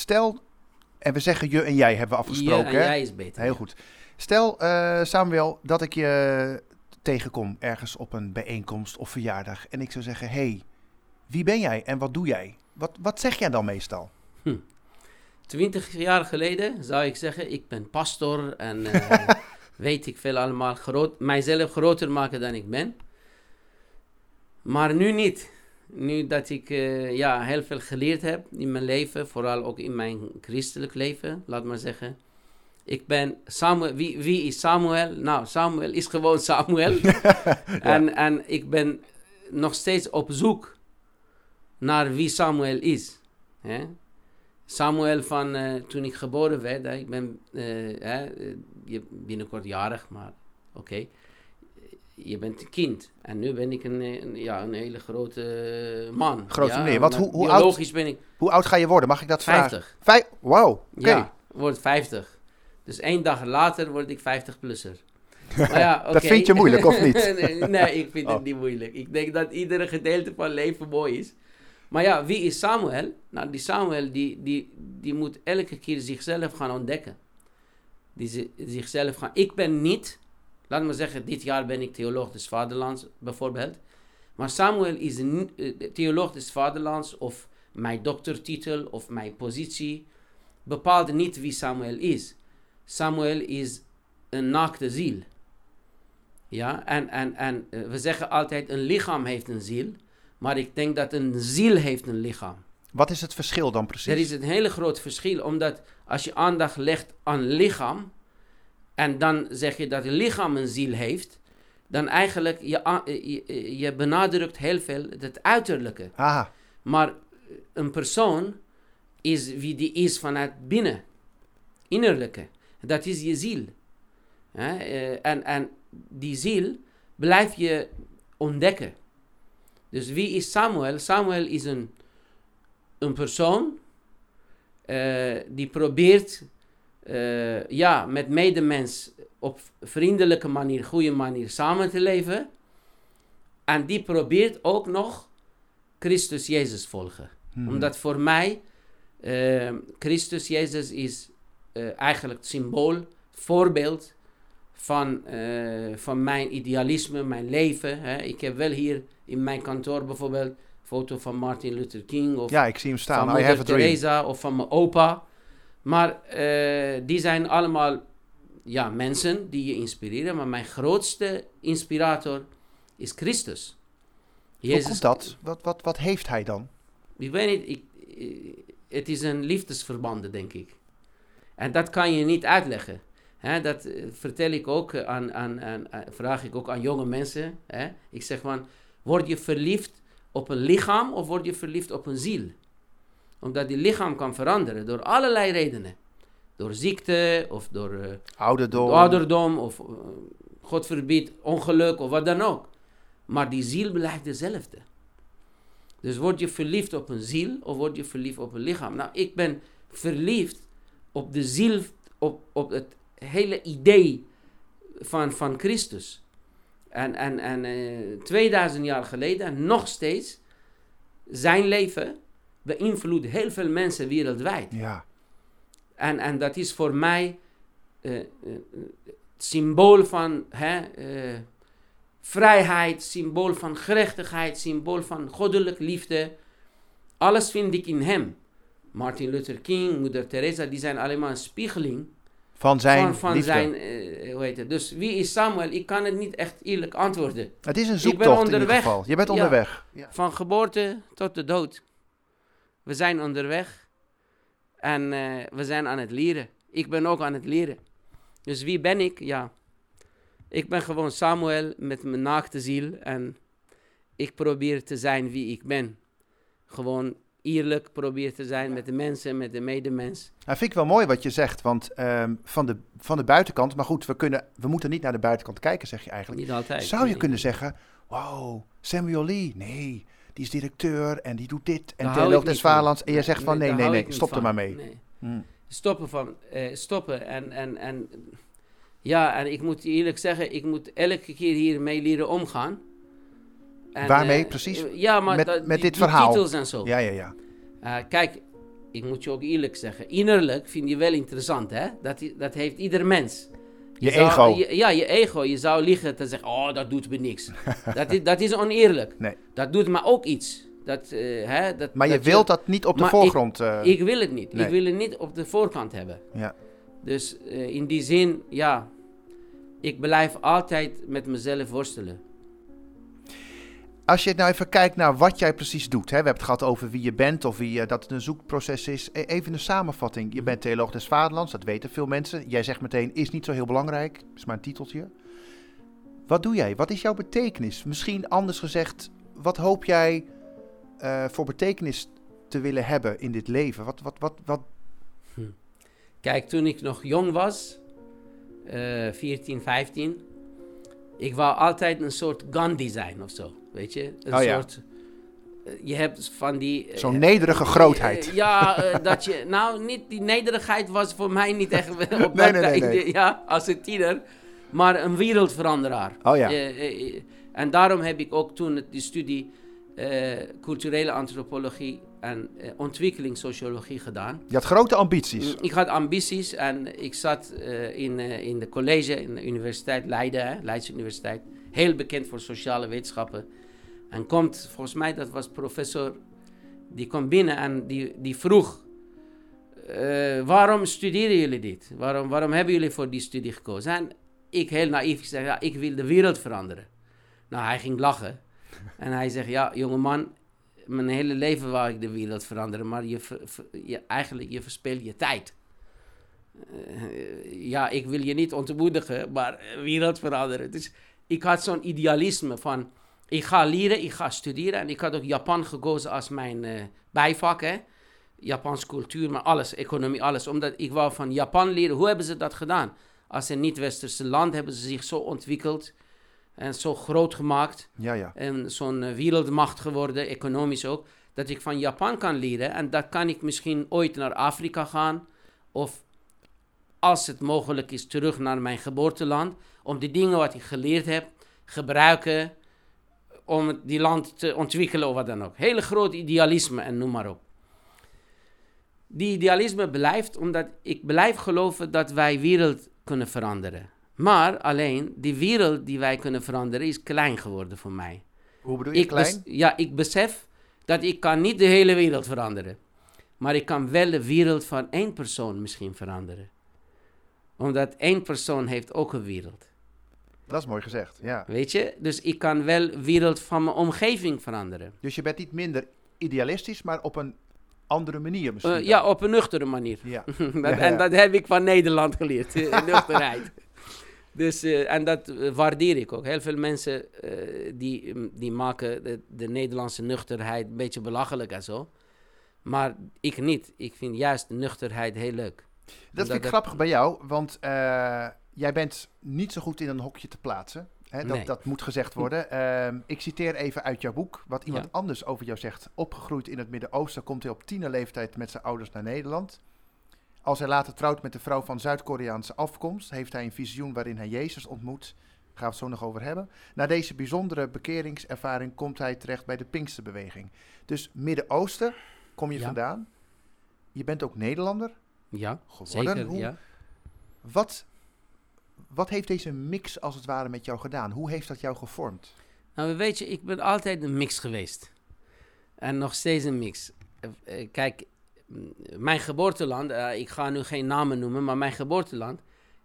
stel, en we zeggen je en jij hebben we afgesproken. Je en hè? jij is beter. Heel ja. goed. Stel, eh, Samuel, dat ik je tegenkom ergens op een bijeenkomst of verjaardag. En ik zou zeggen, hey, wie ben jij en wat doe jij? Wat, wat zeg jij dan meestal? Twintig jaar geleden zou ik zeggen, ik ben pastor en eh, weet ik veel allemaal, groot, mijzelf groter maken dan ik ben. Maar nu niet. Nu dat ik eh, ja, heel veel geleerd heb in mijn leven, vooral ook in mijn christelijk leven, laat maar zeggen. Ik ben Samuel. Wie, wie is Samuel? Nou, Samuel is gewoon Samuel. en, en ik ben nog steeds op zoek naar wie Samuel is. Hè? Samuel van eh, toen ik geboren werd, hè, ik ben eh, binnenkort jarig, maar oké. Je bent een kind. En nu ben ik een, eh, een- ja, een hele grote eh, man. Grote ja, meneer. Wat, hoe- hoe biologisch ben ik Hoe oud ga je worden? Mag ik dat vragen? 50. Vijf? Wauw, oké. Ja, word 50. Dus één dag later word ik 50-plusser. Maar ja, Dat vind je moeilijk, of niet? nee, ik vind Oh. het niet moeilijk. Ik denk dat iedere gedeelte van leven mooi is. Maar ja, wie is Samuel? Nou, die Samuel die, die, die moet elke keer zichzelf gaan ontdekken. Die zi- zichzelf gaan... Ik ben niet... Laat me zeggen, dit jaar ben ik theoloog des vaderlands, bijvoorbeeld. Maar Samuel is een eh, theoloog des vaderlands of mijn doktertitel of mijn positie bepaalt niet wie Samuel is. Samuel is een naakte ziel. Ja, en, en, en eh, we zeggen altijd een lichaam heeft een ziel, maar ik denk dat een ziel heeft een lichaam. Wat is het verschil dan precies? Er is een hele groot verschil, omdat als je aandacht legt aan lichaam, en dan zeg je dat het lichaam een ziel heeft, dan eigenlijk je, je, je benadrukt heel veel het uiterlijke. Aha, Maar een persoon is wie die is vanuit binnen. Innerlijke. Dat is je ziel. Eh, en, en die ziel blijf je ontdekken. Dus wie is Samuel? Samuel is een, een persoon eh, die probeert eh, ja, met medemens op vriendelijke manier, goede manier samen te leven. En die probeert ook nog Christus Jezus volgen. Hmm. Omdat voor mij eh, Christus Jezus is eh, eigenlijk het symbool, voorbeeld van, van mijn idealisme, mijn leven. Hè. Ik heb wel hier in mijn kantoor bijvoorbeeld een foto van Martin Luther King of ja, ik zie hem staan. van I have a moeder dream. Teresa of van mijn opa. Maar eh, die zijn allemaal ja, mensen die je inspireren. Maar mijn grootste inspirator is Christus. Hoe komt dat? Wat, wat, wat heeft hij dan? Ik weet niet, ik, eh, het is een liefdesverband, denk ik. En dat kan je niet uitleggen. Dat eh, vertel ik ook aan, aan, vraag ik ook aan jonge mensen. Ik zeg van, word je verliefd op een lichaam of word je verliefd op een ziel? Omdat die lichaam kan veranderen door allerlei redenen. Door ziekte of door eh, Ouderdom. ouderdom of eh, God verbiedt ongeluk of wat dan ook. Maar die ziel blijft dezelfde. Dus word je verliefd op een ziel of word je verliefd op een lichaam? Nou, ik ben verliefd op de ziel, op, op het hele idee van, van Christus. En, en, en eh, 2000 jaar geleden, en nog steeds, zijn leven beïnvloedt heel veel mensen wereldwijd. Ja, En, en dat is voor mij eh, eh, het symbool van hè, eh, vrijheid, symbool van gerechtigheid, symbool van goddelijk liefde. Alles vind ik in hem. Martin Luther King, Moeder Teresa, die zijn allemaal een spiegeling van zijn van, van liefde. zijn, eh, hoe heet het. Dus wie is Samuel? Ik kan het niet echt eerlijk antwoorden. Het is een ben zoektocht in ieder onderweg. geval. Je bent Ja. onderweg. Ja. Van geboorte tot de dood. We zijn onderweg. En eh, we zijn aan het leren. Ik ben ook aan het leren. Dus wie ben ik? Ja. Ik ben gewoon Samuel met mijn naakte ziel. En ik probeer te zijn wie ik ben. Gewoon eerlijk probeer te zijn met de mensen, met de medemens. Nou, vind ik wel mooi wat je zegt, want ehm, van, de, van de buitenkant, maar goed, we, kunnen, we moeten niet naar de buitenkant kijken, zeg je eigenlijk. Niet altijd. Zou je nee. kunnen zeggen, wow, Samuel Lee, nee, die is directeur en die doet dit en niet van. vaderlands. En je zegt van, nee, nee, nee, stop er maar mee. Nee. Hm. stoppen van eh, stoppen en, en, en ja en ik moet eerlijk zeggen ik moet elke keer hiermee leren omgaan En, Waarmee eh, precies? eh, ja maar Met- dat- met die- dit die verhaal. titels en zo Ja, ja, ja. Kijk ik moet je ook eerlijk zeggen, innerlijk vind je wel interessant, hè? Dat, dat heeft ieder mens. Je zou- ego. je- ja, je ego. Je zou liegen te zeggen, oh, dat doet me niks. dat, is, dat is oneerlijk. Nee. Dat doet me ook iets. Dat, eh, hè, dat, Maar je dat wilt dat niet op de voorgrond. eh, Ik wil het niet. Nee. Ik wil het niet op de voorkant hebben. Ja. Dus eh, in die zin, ja, ik blijf altijd met mezelf worstelen. Als je nou even kijkt naar wat jij precies doet. Hè? We hebben het gehad over wie je bent of wie, eh, dat het een zoekproces is. E- Even een samenvatting. Je bent theoloog des vaderlands, dat weten veel mensen. Jij zegt meteen, is niet zo heel belangrijk. Is maar een titeltje. Wat doe jij? Wat is jouw betekenis? Misschien anders gezegd, wat hoop jij eh, voor betekenis te willen hebben in dit leven? Wat, wat, wat, wat, Kijk, toen ik nog jong was, eh 14, 15, ik wou altijd een soort Gandhi zijn of zo. Weet je? Een Oh ja. soort. eh, je hebt van die. eh, Zo'n nederige grootheid. eh, ja, dat je. Nou, niet, die nederigheid was voor mij niet echt. op Nee, dat nee, nee, tijd, nee. Ja, als een tiener. Maar een wereldveranderaar. Oh ja. En daarom heb ik ook toen die studie culturele antropologie en eh, ontwikkelingssociologie gedaan. je had grote ambities. Ik had ambities en ik zat eh, in, eh, in de college in de Universiteit Leiden, hè, Leidse Universiteit. Heel bekend voor sociale wetenschappen. En komt, volgens mij, dat was professor, die kwam binnen en die, die vroeg... waarom studeren jullie dit? Waarom, waarom hebben jullie voor die studie gekozen? En ik heel naïef zeg, ja, ik wil de wereld veranderen. Nou, hij ging lachen. En hij zegt, ja, jongeman, mijn hele leven wou ik de wereld veranderen, maar je, je, eigenlijk, je verspeelt je tijd. Eh, ja, ik wil je niet ontmoedigen, maar eh, wereld veranderen. Dus ik had zo'n idealisme van, ik ga leren, ik ga studeren. En ik had ook Japan gekozen als mijn eh, bijvak, hè. Japans cultuur, maar alles, economie, alles. Omdat ik wou van Japan leren, hoe hebben ze dat gedaan? Als een niet-westerse land hebben ze zich zo ontwikkeld en zo groot gemaakt Ja, ja. en zo'n eh, wereldmacht geworden, economisch ook, dat ik van Japan kan leren. En dat kan ik misschien ooit naar Afrika gaan, of als het mogelijk is, terug naar mijn geboorteland, om die dingen wat ik geleerd heb, gebruiken om die land te ontwikkelen of wat dan ook. Hele groot idealisme en noem maar op. Die idealisme blijft omdat ik blijf geloven dat wij wereld kunnen veranderen. Maar alleen, die wereld die wij kunnen veranderen is klein geworden voor mij. Hoe bedoel je, Ik klein? ja, ik besef dat ik kan niet de hele wereld veranderen. Maar ik kan wel de wereld van één persoon misschien veranderen. Omdat één persoon heeft ook een wereld. Dat is mooi gezegd, ja. Weet je? Dus ik kan wel de wereld van mijn omgeving veranderen. Dus je bent niet minder idealistisch, maar op een andere manier misschien. Eh, dan. ja, op een nuchtere manier. Ja. dat, Ja, En dat heb ik van Nederland geleerd, nuchterheid. Dus, eh, en dat eh, waardeer ik ook. Heel veel mensen eh, die, mm, die maken de, de Nederlandse nuchterheid een beetje belachelijk en zo. Maar ik niet. Ik vind juist de nuchterheid heel leuk. Dat Omdat vind ik grappig bij jou, want jij bent niet zo goed in een hokje te plaatsen. Hè, dat, Nee. dat moet gezegd worden. Ehm, ik citeer even uit jouw boek, wat iemand Ja. anders over jou zegt. Opgegroeid in het Midden-Oosten komt hij op tienerleeftijd met zijn ouders naar Nederland. Als hij later trouwt met een vrouw van Zuid-Koreaanse afkomst, heeft hij een visioen waarin hij Jezus ontmoet. Daar gaan we het zo nog over hebben. Na deze bijzondere bekeringservaring komt hij terecht bij de Pinksterbeweging. Dus Midden-Oosten kom je Ja. vandaan. Je bent ook Nederlander Ja, geworden. zeker. Hoe, Ja. wat, wat heeft deze mix als het ware met jou gedaan? Hoe heeft dat jou gevormd? Nou, weet je, ik ben altijd een mix geweest. En nog steeds een mix. Eh, eh, kijk, mijn geboorteland, eh, ik ga nu geen namen noemen, maar mijn geboorteland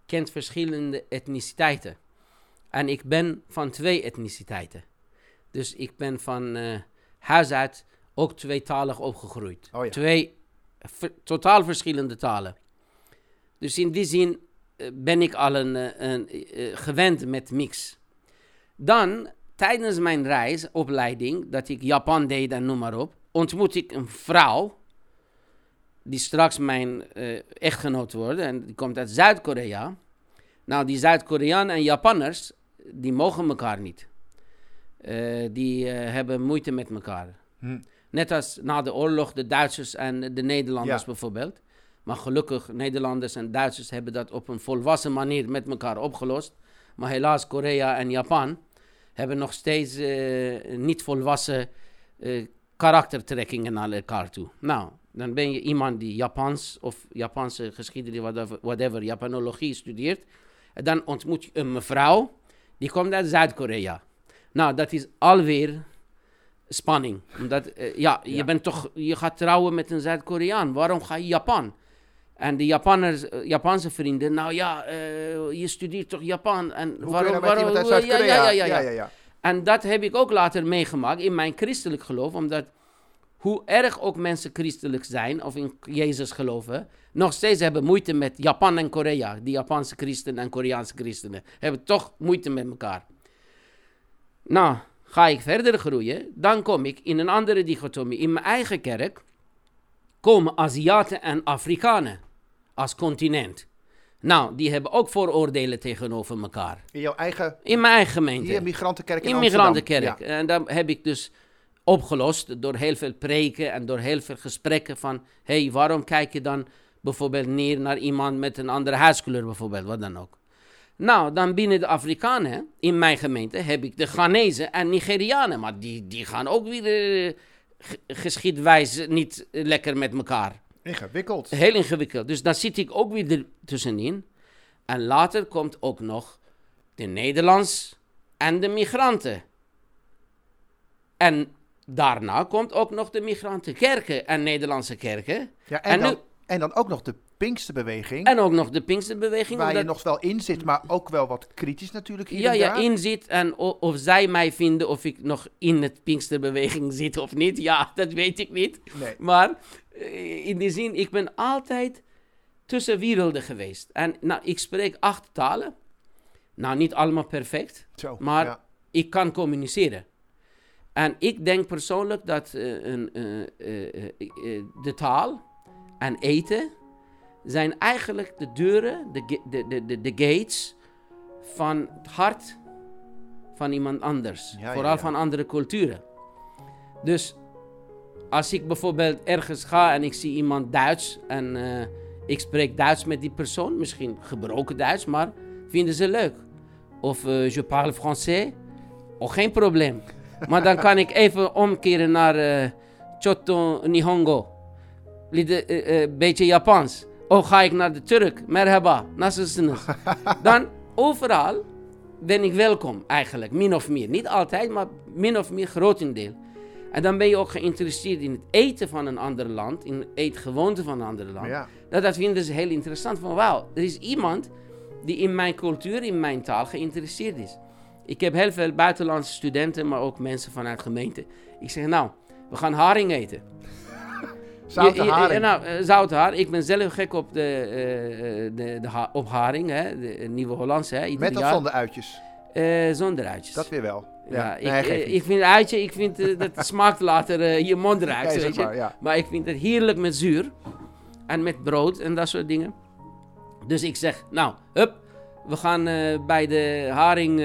kent verschillende etniciteiten. En ik ben van twee etniciteiten. Dus ik ben van eh, huis uit ook tweetalig opgegroeid. Oh ja. Twee totaal verschillende talen. Dus in die zin eh, ben ik al een, een, gewend met mix. Dan, tijdens mijn reis, opleiding, dat ik Japan deed en noem maar op, ontmoet ik een vrouw, die straks mijn eh, echtgenoot wordt, en die komt uit Zuid-Korea. Nou, die Zuid-Koreanen en Japanners, die mogen elkaar niet. Eh, die eh, hebben moeite met elkaar. Hm. Net als na de oorlog de Duitsers en de Nederlanders Ja. bijvoorbeeld. Maar gelukkig, Nederlanders en Duitsers hebben dat op een volwassen manier met elkaar opgelost. Maar helaas, Korea en Japan hebben nog steeds niet volwassen eh, karaktertrekkingen naar elkaar toe. Nou, dan ben je iemand die Japans of Japanse geschiedenis, whatever, whatever Japanologie studeert. En dan ontmoet je een mevrouw, die komt uit Zuid-Korea. Nou, dat is alweer spanning. Omdat, eh, ja, je bent toch, je gaat trouwen met een Zuid-Koreaan. Waarom ga je Japan? En de Japanners, eh, Japanse vrienden, nou ja, eh, je studeert toch Japan? En Hoe je nou met iemand uit Zuid-Korea? ja, ja, ja, ja. ja, ja. En dat heb ik ook later meegemaakt in mijn christelijk geloof, omdat hoe erg ook mensen christelijk zijn of in Jezus geloven, nog steeds hebben moeite met Japan en Korea. Die Japanse christenen en Koreaanse christenen hebben toch moeite met elkaar. Nou, ga ik verder groeien, dan kom ik in een andere dichotomie. In mijn eigen kerk komen Aziaten en Afrikanen als continent. Nou, die hebben ook vooroordelen tegenover elkaar. In jouw eigen In mijn eigen gemeente. hier, migrantenkerk in, In migrantenkerk. Ja. En dat heb ik dus opgelost door heel veel preken en door heel veel gesprekken van... hé, hey, waarom kijk je dan bijvoorbeeld neer naar iemand met een andere huidskleur bijvoorbeeld, wat dan ook. Nou, dan binnen de Afrikanen, in mijn gemeente, heb ik de Ghanese en Nigerianen. Maar die, die gaan ook weer eh, ge- geschiedwijs niet eh, lekker met elkaar. Ingewikkeld. Heel ingewikkeld. Dus dan zit ik ook weer er tussenin. En later komt ook nog de Nederlands en de migranten. En daarna komt ook nog de migrantenkerken en Nederlandse kerken. Ja, en, En dan, nu- en dan ook nog de Pinksterbeweging. En ook nog de Pinksterbeweging. waar je nog wel in zit, maar ook wel wat kritisch natuurlijk hier ja, en ja, daar. in zit en o- of zij mij vinden of ik nog in het Pinksterbeweging zit of niet. Ja, dat weet ik niet. Nee. Maar in die zin, ik ben altijd tussen werelden geweest. En nou, ik spreek acht talen. Nou, niet allemaal perfect, Zo, maar ja. ik kan communiceren. En ik denk persoonlijk dat eh, een, eh, eh, eh, eh, de taal en eten zijn eigenlijk de deuren, de, de, de, de, de gates van het hart van iemand anders. Ja, Vooral ja. van andere culturen. Dus als ik bijvoorbeeld ergens ga en ik zie iemand Duits en eh, ik spreek Duits met die persoon, misschien gebroken Duits, maar vinden ze leuk. Of eh, je parle français, oh, geen probleem. Maar dan kan ik even omkeren naar eh Chotto Nihongo. Een uh, beetje Japans. Oh, ga ik naar de Turk. Merhaba, nasılsınız? Dan overal ben ik welkom eigenlijk, min of meer. Niet altijd, maar min of meer grotendeel. En dan ben je ook geïnteresseerd in het eten van een ander land, in de eetgewoonten van een ander land. Ja. Nou, dat vinden ze heel interessant. Van wauw, er is iemand die in mijn cultuur, in mijn taal geïnteresseerd is. Ik heb heel veel buitenlandse studenten, maar ook mensen vanuit gemeente. Ik zeg, nou, we gaan haring eten. Zoute haring. nou, eh, zoute haring. Ik ben zelf gek op, de, eh, eh, de, de ha- op haring, hè, de Nieuwe Hollandse. Hè, ieder Met of zonder uitjes? Eh, zonder uitjes. Dat weer wel. ja, Ja, ik, nee, eh, ik vind uitje, ik vind eh, dat smaakt later je mond Ja, weet je. maar, ja. Maar ik vind het heerlijk met zuur. En met brood en dat soort dingen. Dus ik zeg, nou, hup. We gaan bij de haring,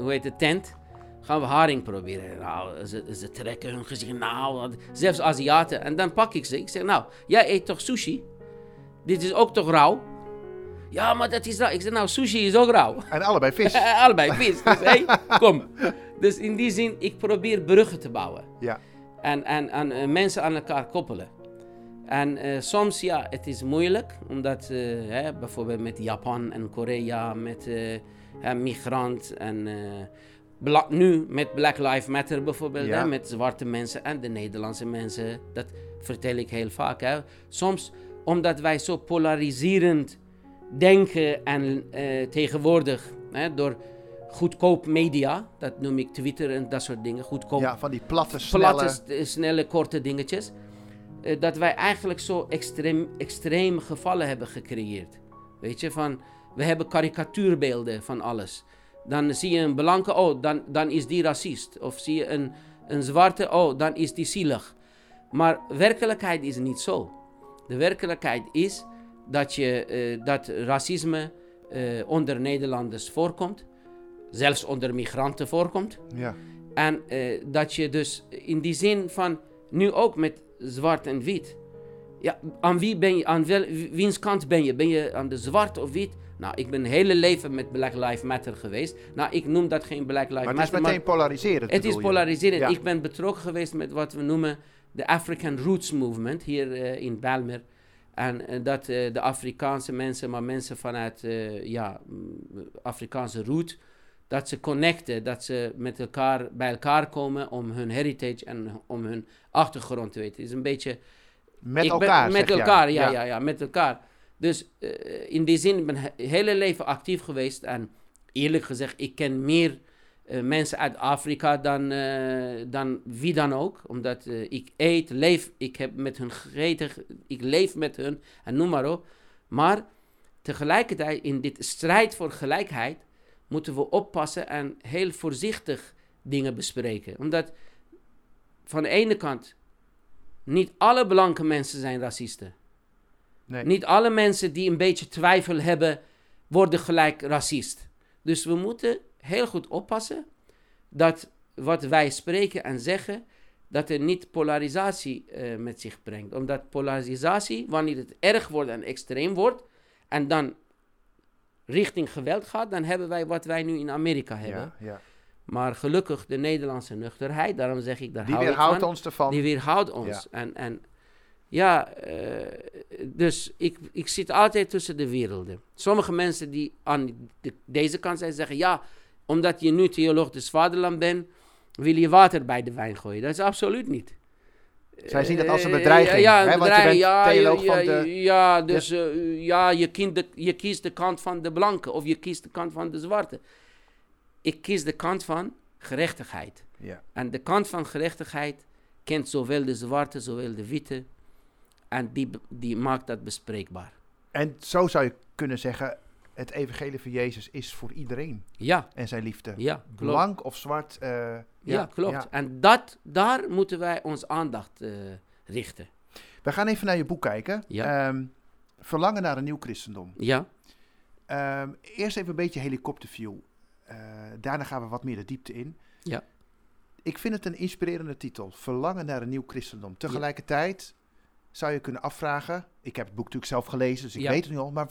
hoe heet het, tent. Gaan we haring proberen. Nou, ze, ze trekken hun gezicht. Nou, zelfs Aziaten. En dan pak ik ze. Ik zeg, nou, jij eet toch sushi? Dit is ook toch rauw? Ja, maar dat is rauw. Ik zeg, nou, sushi is ook rauw. En allebei vis. Allebei vis. Dus, hey, kom. Dus in die zin, ik probeer bruggen te bouwen Ja. en, en, en eh, mensen aan elkaar koppelen. En eh, soms, ja, het is moeilijk, omdat eh, hè, bijvoorbeeld met Japan en Korea, met hè, migrant en nu met Black Lives Matter bijvoorbeeld, Ja. hè, met zwarte mensen en de Nederlandse mensen, dat vertel ik heel vaak. Hè. Soms, omdat wij zo polariserend denken en eh, tegenwoordig, hè, door goedkoop media, dat noem ik Twitter en dat soort dingen, goedkoop ja, van die platte, snelle... platte, st- snelle, korte dingetjes. eh, dat wij eigenlijk zo extreem, extreem gevallen hebben gecreëerd. Weet je, van we hebben karikatuurbeelden van alles. Dan zie je een blanke, oh, dan, dan is die racist. Of zie je een, een zwarte, oh, dan is die zielig. Maar werkelijkheid is niet zo. De werkelijkheid is dat, je, eh, dat racisme eh, onder Nederlanders voorkomt. Zelfs onder migranten voorkomt. Ja. En eh, dat je dus in die zin van nu ook met zwart en wit. Ja, aan wie ben je, aan wel, wiens kant ben je? Ben je aan de zwart of wit? Nou, ik ben hele leven met Black Lives Matter geweest. Nou, ik noem dat geen Black Lives Maar Matter. het is meteen polariserend. het is polariserend. Ja. Ik ben betrokken geweest met wat we noemen de African Roots Movement hier in Bijlmer. En eh, dat eh, de Afrikaanse mensen, maar mensen vanuit eh, ja, mm, Afrikaanse root, dat ze connecten, dat ze met elkaar bij elkaar komen om hun heritage en om hun achtergrond te weten. Het is een beetje Met ik ben- elkaar, met elkaar, ja, ja. Ja, met elkaar. Dus in die zin, ik ben he- hele leven actief geweest. En eerlijk gezegd, ik ken meer eh, mensen uit Afrika dan, eh, dan wie dan ook. Omdat eh, ik eet, leef, ik heb met hun gegeten, ik leef met hun en noem maar op. Maar tegelijkertijd, in dit strijd voor gelijkheid, moeten we oppassen en heel voorzichtig dingen bespreken. Omdat van de ene kant, niet alle blanke mensen zijn racisten. Nee. Niet alle mensen die een beetje twijfel hebben, worden gelijk racist. Dus we moeten heel goed oppassen dat wat wij spreken en zeggen, dat er niet polarisatie eh, met zich brengt. Omdat polarisatie, wanneer het erg wordt en extreem wordt, en dan richting geweld gaat, dan hebben wij wat wij nu in Amerika hebben. ja, ja. Maar gelukkig de Nederlandse nuchterheid, daarom zeg ik, daar Die weerhoudt ons ervan. Die weerhoudt ons. En, en ja, eh, dus ik, ik zit altijd tussen de werelden. Sommige mensen die aan de- deze kant zijn zeggen, ja, omdat je nu theoloog des vaderland bent, wil je water bij de wijn gooien. Dat is absoluut niet. Zij zien dat als een Eh, bedreiging, Ja, hè, een want je bedreiging. bent ja, theoloog ja, van de- Ja, dus eh, ja, je, kiest de, je kiest de kant van de blanke of je kiest de kant van de zwarte. Ik kies de kant van gerechtigheid. Ja. En de kant van gerechtigheid kent zowel de zwarte, zowel de witte. En die, die maakt dat bespreekbaar. En zo zou je kunnen zeggen, het evangelie van Jezus is voor iedereen. Ja, En zijn liefde. ja, klopt. Blank of zwart. eh, ja, ja, klopt. ja. En dat, daar moeten wij ons aandacht eh, richten. We gaan even naar je boek kijken. Ja. Ehm, Verlangen naar een nieuw christendom. Ja, Ehm, eerst even een beetje helikopterview. Eh, daarna gaan we wat meer de diepte in. Ja. Ik vind het een inspirerende titel. Verlangen naar een nieuw christendom. Tegelijkertijd zou je kunnen afvragen. Ik heb het boek natuurlijk zelf gelezen, dus ik weet het nu al. Maar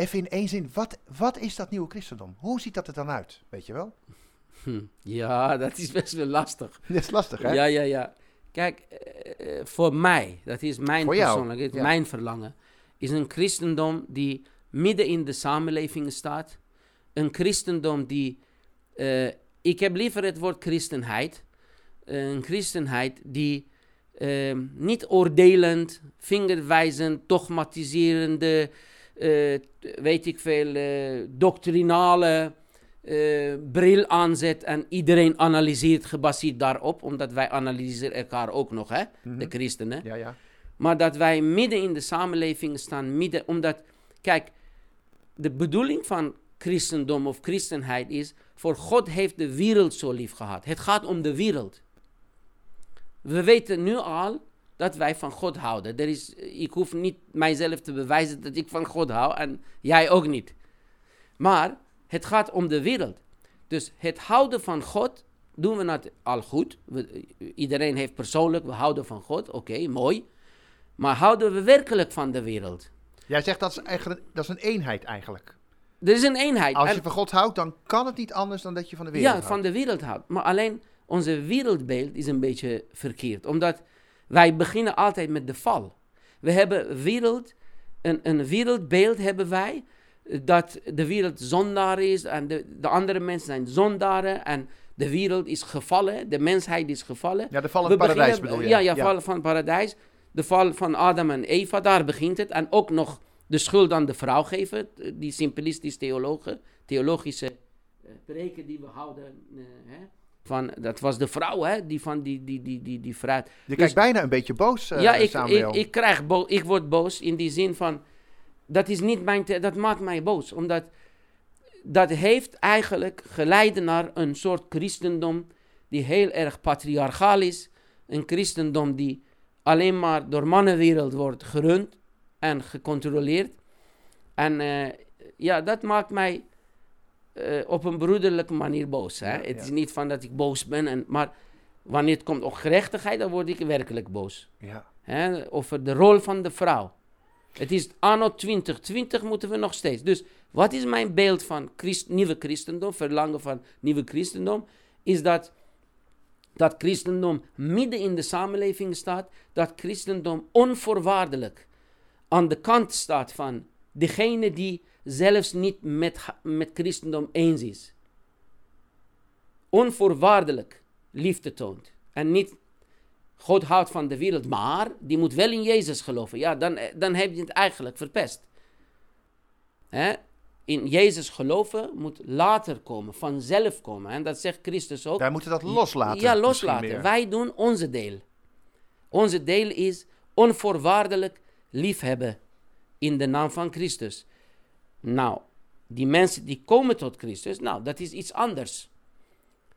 even in één zin, wat, wat is dat nieuwe christendom? Hoe ziet dat er dan uit? Weet je wel? Hm. ja dat is best wel lastig. Dat is lastig, hè? Ja, ja, ja. Kijk, eh, eh, voor mij, dat is mijn ja. mijn verlangen, is een christendom die midden in de samenleving staat. Een christendom die, eh, ik heb liever het woord christenheid, een christenheid die niet oordelend, vingerwijzend, dogmatiserende, weet ik veel, eh, doctrinale eh, bril aanzet en iedereen analyseert gebaseerd daarop, omdat wij analyseren elkaar ook nog, hè, Mhm. de christenen. Ja, ja. Maar dat wij midden in de samenleving staan, midden, omdat, kijk, de bedoeling van christendom of christenheid is, voor God heeft de wereld zo lief gehad. Het gaat om de wereld. We weten nu al dat wij van God houden. Er is, ik hoef niet mijzelf te bewijzen dat ik van God hou en jij ook niet. Maar het gaat om de wereld. Dus het houden van God doen we dat al goed. We- iedereen heeft persoonlijk, we houden van God, oké, mooi. Maar houden we werkelijk van de wereld? Jij zegt dat is, eigenlijk, dat is een eenheid eigenlijk. Er is een eenheid. Als En- je van God houdt, dan kan het niet anders dan dat je van de wereld ja, houdt. van de wereld houdt. Maar alleen onze wereldbeeld is een beetje verkeerd. Omdat wij beginnen altijd met de val. We hebben wereld, een, een wereldbeeld hebben wij. eh, Dat de wereld zondaar is en de, de andere mensen zijn zondaren. En de wereld is gevallen, de mensheid is gevallen. Ja, de val het paradijs bedoel je? Ja, ja, val van het paradijs. De val van Adam en Eva, daar begint het. En ook nog de schuld aan de vrouw geven. Die simplistische theologen, theologische eh, preken die we houden. eh, hè, van, dat was de vrouw, hè, die van die, die, die, die, die fruit. Je Dus- kijkt bijna een beetje boos, eh ja, ik, Samuel. ik, ik, krijg bo- ik word boos in die zin van, dat is niet mijn, dat maakt mij boos. Omdat dat heeft eigenlijk geleid naar een soort christendom die heel erg patriarchaal is. Een christendom die alleen maar door mannenwereld wordt gerund en gecontroleerd. En eh, ja, dat maakt mij eh, op een broederlijke manier boos. Hè? Ja, het ja. is niet van dat ik boos ben, en, maar wanneer het komt op gerechtigheid, dan word ik werkelijk boos. Ja. Hè, over de rol van de vrouw. Het is anno 2020 moeten we nog steeds. Dus wat is mijn beeld van Christ, nieuwe christendom, verlangen van nieuwe christendom? Is dat, dat christendom midden in de samenleving staat, dat christendom onvoorwaardelijk aan de kant staat van degene die zelfs niet met, met christendom eens is. Onvoorwaardelijk liefde toont. En niet God houdt van de wereld, maar die moet wel in Jezus geloven. Ja, dan, dan heb je het eigenlijk verpest. Hè? In Jezus geloven moet later komen, vanzelf komen. En dat zegt Christus ook. Wij moeten dat loslaten. Ja, loslaten. Wij doen onze deel. Onze deel is onvoorwaardelijk liefhebben in de naam van Christus. Nou, die mensen die komen tot Christus, nou, dat is iets anders.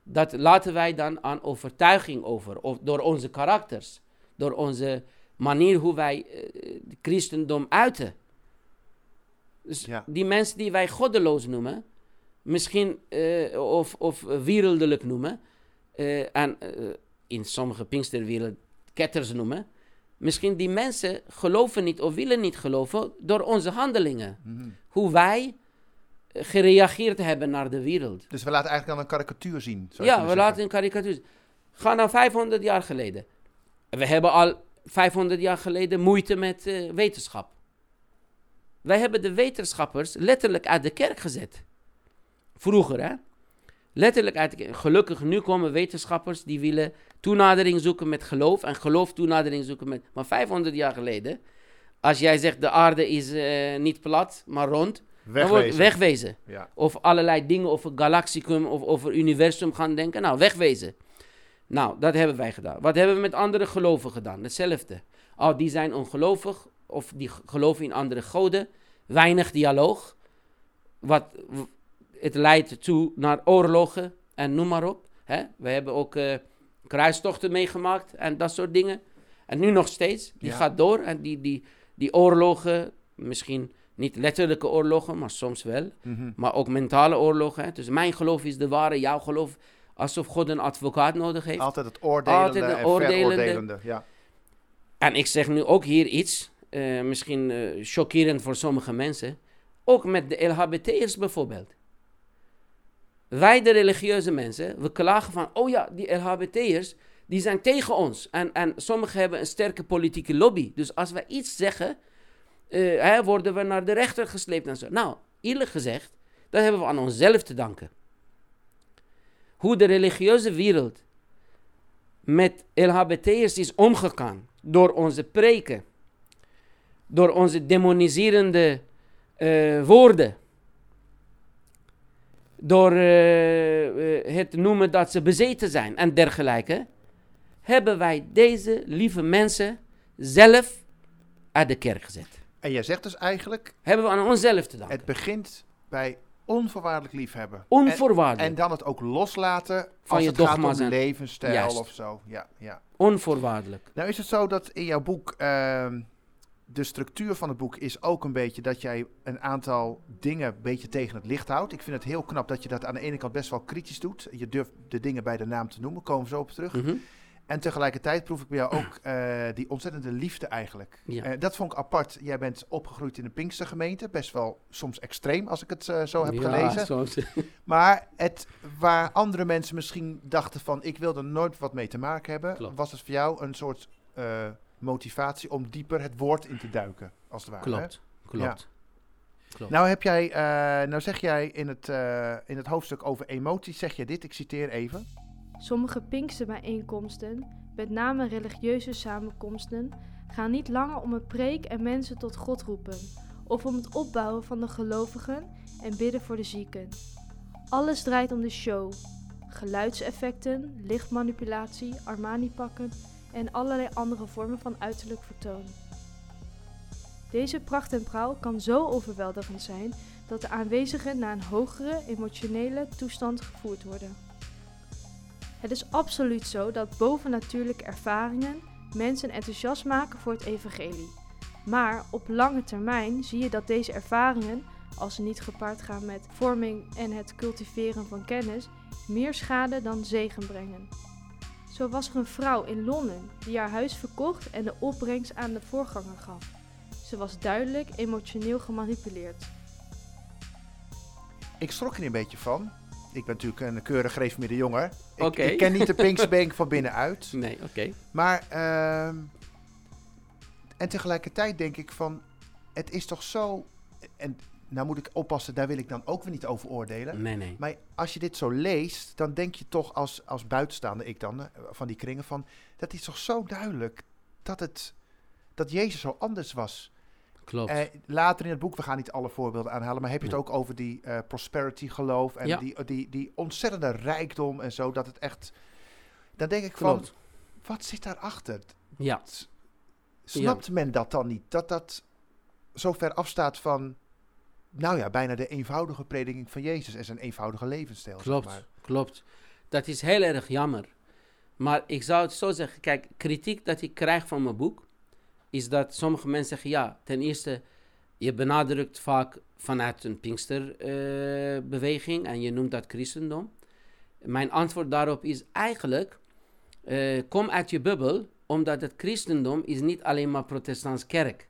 Dat laten wij dan aan overtuiging over, of door onze karakters, door onze manier hoe wij uh, christendom uiten. Dus Ja. die mensen die wij goddeloos noemen, misschien eh, of, of wereldelijk noemen, eh, en eh, in sommige Pinksterwereld ketters noemen, misschien die mensen geloven niet of willen niet geloven door onze handelingen. Mhm. Hoe wij eh, gereageerd hebben naar de wereld. Dus we laten eigenlijk dan een karikatuur zien. zou Ja, we laten een karikatuur. zien. Ga naar 500 jaar geleden. We hebben al 500 jaar geleden moeite met eh, wetenschap. Wij hebben de wetenschappers letterlijk uit de kerk gezet. Vroeger, hè? Letterlijk uit de kerk. Gelukkig, nu komen wetenschappers die willen toenadering zoeken met geloof. En geloof toenadering zoeken met... Maar 500 jaar geleden, als jij zegt de aarde is eh, niet plat, maar rond... Dan wordt Wegwezen. wegwezen Ja. of allerlei dingen over galacticum of over universum gaan denken. Nou, wegwezen. Nou, dat hebben wij gedaan. Wat hebben we met andere geloven gedaan? Hetzelfde. Oh, die zijn ongelovig of die geloven in andere goden. Weinig dialoog. Wat, het leidt toe naar oorlogen en noem maar op. Hè? We hebben ook eh, kruistochten meegemaakt en dat soort dingen. En nu nog steeds. Die Ja. gaat door. En die, die, die oorlogen, misschien niet letterlijke oorlogen, maar soms wel. Mhm. Maar ook mentale oorlogen. Hè? Dus mijn geloof is de ware, jouw geloof. Alsof God een advocaat nodig heeft. Altijd het oordelende Altijd en oordelende. veroordelende. Ja. En ik zeg nu ook hier iets, eh, misschien eh, chockerend voor sommige mensen. Ook met de LHBT'ers bijvoorbeeld. Wij, de religieuze mensen, we klagen van, oh ja, die LHBT'ers, die zijn tegen ons. En, en sommigen hebben een sterke politieke lobby. Dus als wij iets zeggen, eh, hè, worden we naar de rechter gesleept en zo. Nou, eerlijk gezegd, dat hebben we aan onszelf te danken. Hoe de religieuze wereld met LHBT'ers is omgegaan door onze preken, door onze demoniserende eh, woorden, door eh, eh, het noemen dat ze bezeten zijn en dergelijke, hebben wij deze lieve mensen zelf uit de kerk gezet. En jij zegt dus eigenlijk, Hebben we aan onszelf te danken. het begint bij onvoorwaardelijk liefhebben. Onvoorwaardelijk. En, en dan het ook loslaten Van als je het gaat dogma's om en- levensstijl Juist. of zo. Ja, ja. Onvoorwaardelijk. Nou is het zo dat in jouw boek, ehm, de structuur van het boek is ook een beetje dat jij een aantal dingen een beetje tegen het licht houdt. Ik vind het heel knap dat je dat aan de ene kant best wel kritisch doet. Je durft de dingen bij de naam te noemen, komen we zo op terug. Mhm. En tegelijkertijd proef ik bij jou ook eh, die ontzettende liefde eigenlijk. Ja. Eh, dat vond ik apart. Jij bent opgegroeid in een Pinkstergemeente. Best wel soms extreem als ik het eh, zo heb Ja, gelezen. soms. Maar het, waar andere mensen misschien dachten van ik wil er nooit wat mee te maken hebben. Klopt. Was het voor jou een soort motivatie om dieper het woord in te duiken. Als het ware. hè? Klopt. Klopt. Klopt. Nou, heb jij, eh, nou zeg jij in het, eh, in het hoofdstuk over emoties, zeg je dit, ik citeer even. Sommige Pinksterbijeenkomsten, met name religieuze samenkomsten, gaan niet langer om een preek en mensen tot God roepen, of om het opbouwen van de gelovigen en bidden voor de zieken. Alles draait om de show. Geluidseffecten, lichtmanipulatie, Armani-pakken en allerlei andere vormen van uiterlijk vertoon. Deze pracht en praal kan zo overweldigend zijn dat de aanwezigen naar een hogere emotionele toestand gevoerd worden. Het is absoluut zo dat bovennatuurlijke ervaringen mensen enthousiast maken voor het evangelie. Maar op lange termijn zie je dat deze ervaringen, als ze niet gepaard gaan met vorming en het cultiveren van kennis, meer schade dan zegen brengen. Zo was er een vrouw in Londen die haar huis verkocht en de opbrengst aan de voorganger gaf. Ze was duidelijk emotioneel gemanipuleerd. Ik schrok er een beetje van. Ik ben natuurlijk een keurig gereformeerde jongen. Ik, Oké. ik ken niet de Pinksbank van binnenuit. Nee, oké. Maar, ehm, en tegelijkertijd denk ik van, het is toch zo, en nou moet ik oppassen, daar wil ik dan ook weer niet over oordelen. Nee, nee. Maar als je dit zo leest, dan denk je toch als, als buitenstaander, ik dan, eh, van die kringen, van, dat is toch zo duidelijk dat het, dat Jezus zo anders was. Klopt. Eh, later in het boek, we gaan niet alle voorbeelden aanhalen, maar heb je het Nee. ook over die eh, prosperity geloof en Ja. die, die, die ontzettende rijkdom en zo, dat het echt, dan denk ik Klopt. van, wat zit daarachter? Ja. Snapt men dat dan niet? Dat dat zo ver afstaat van, nou ja, bijna de eenvoudige prediking van Jezus en zijn eenvoudige levensstijl. zeg Klopt, maar. klopt. Dat is heel erg jammer. Maar ik zou het zo zeggen, kijk, kritiek dat ik krijg van mijn boek, is dat sommige mensen zeggen, ja, ten eerste, je benadrukt vaak vanuit een Pinksterbeweging en je noemt dat christendom. Mijn antwoord daarop is eigenlijk, eh, kom uit je bubbel, omdat het christendom is niet alleen maar protestants kerk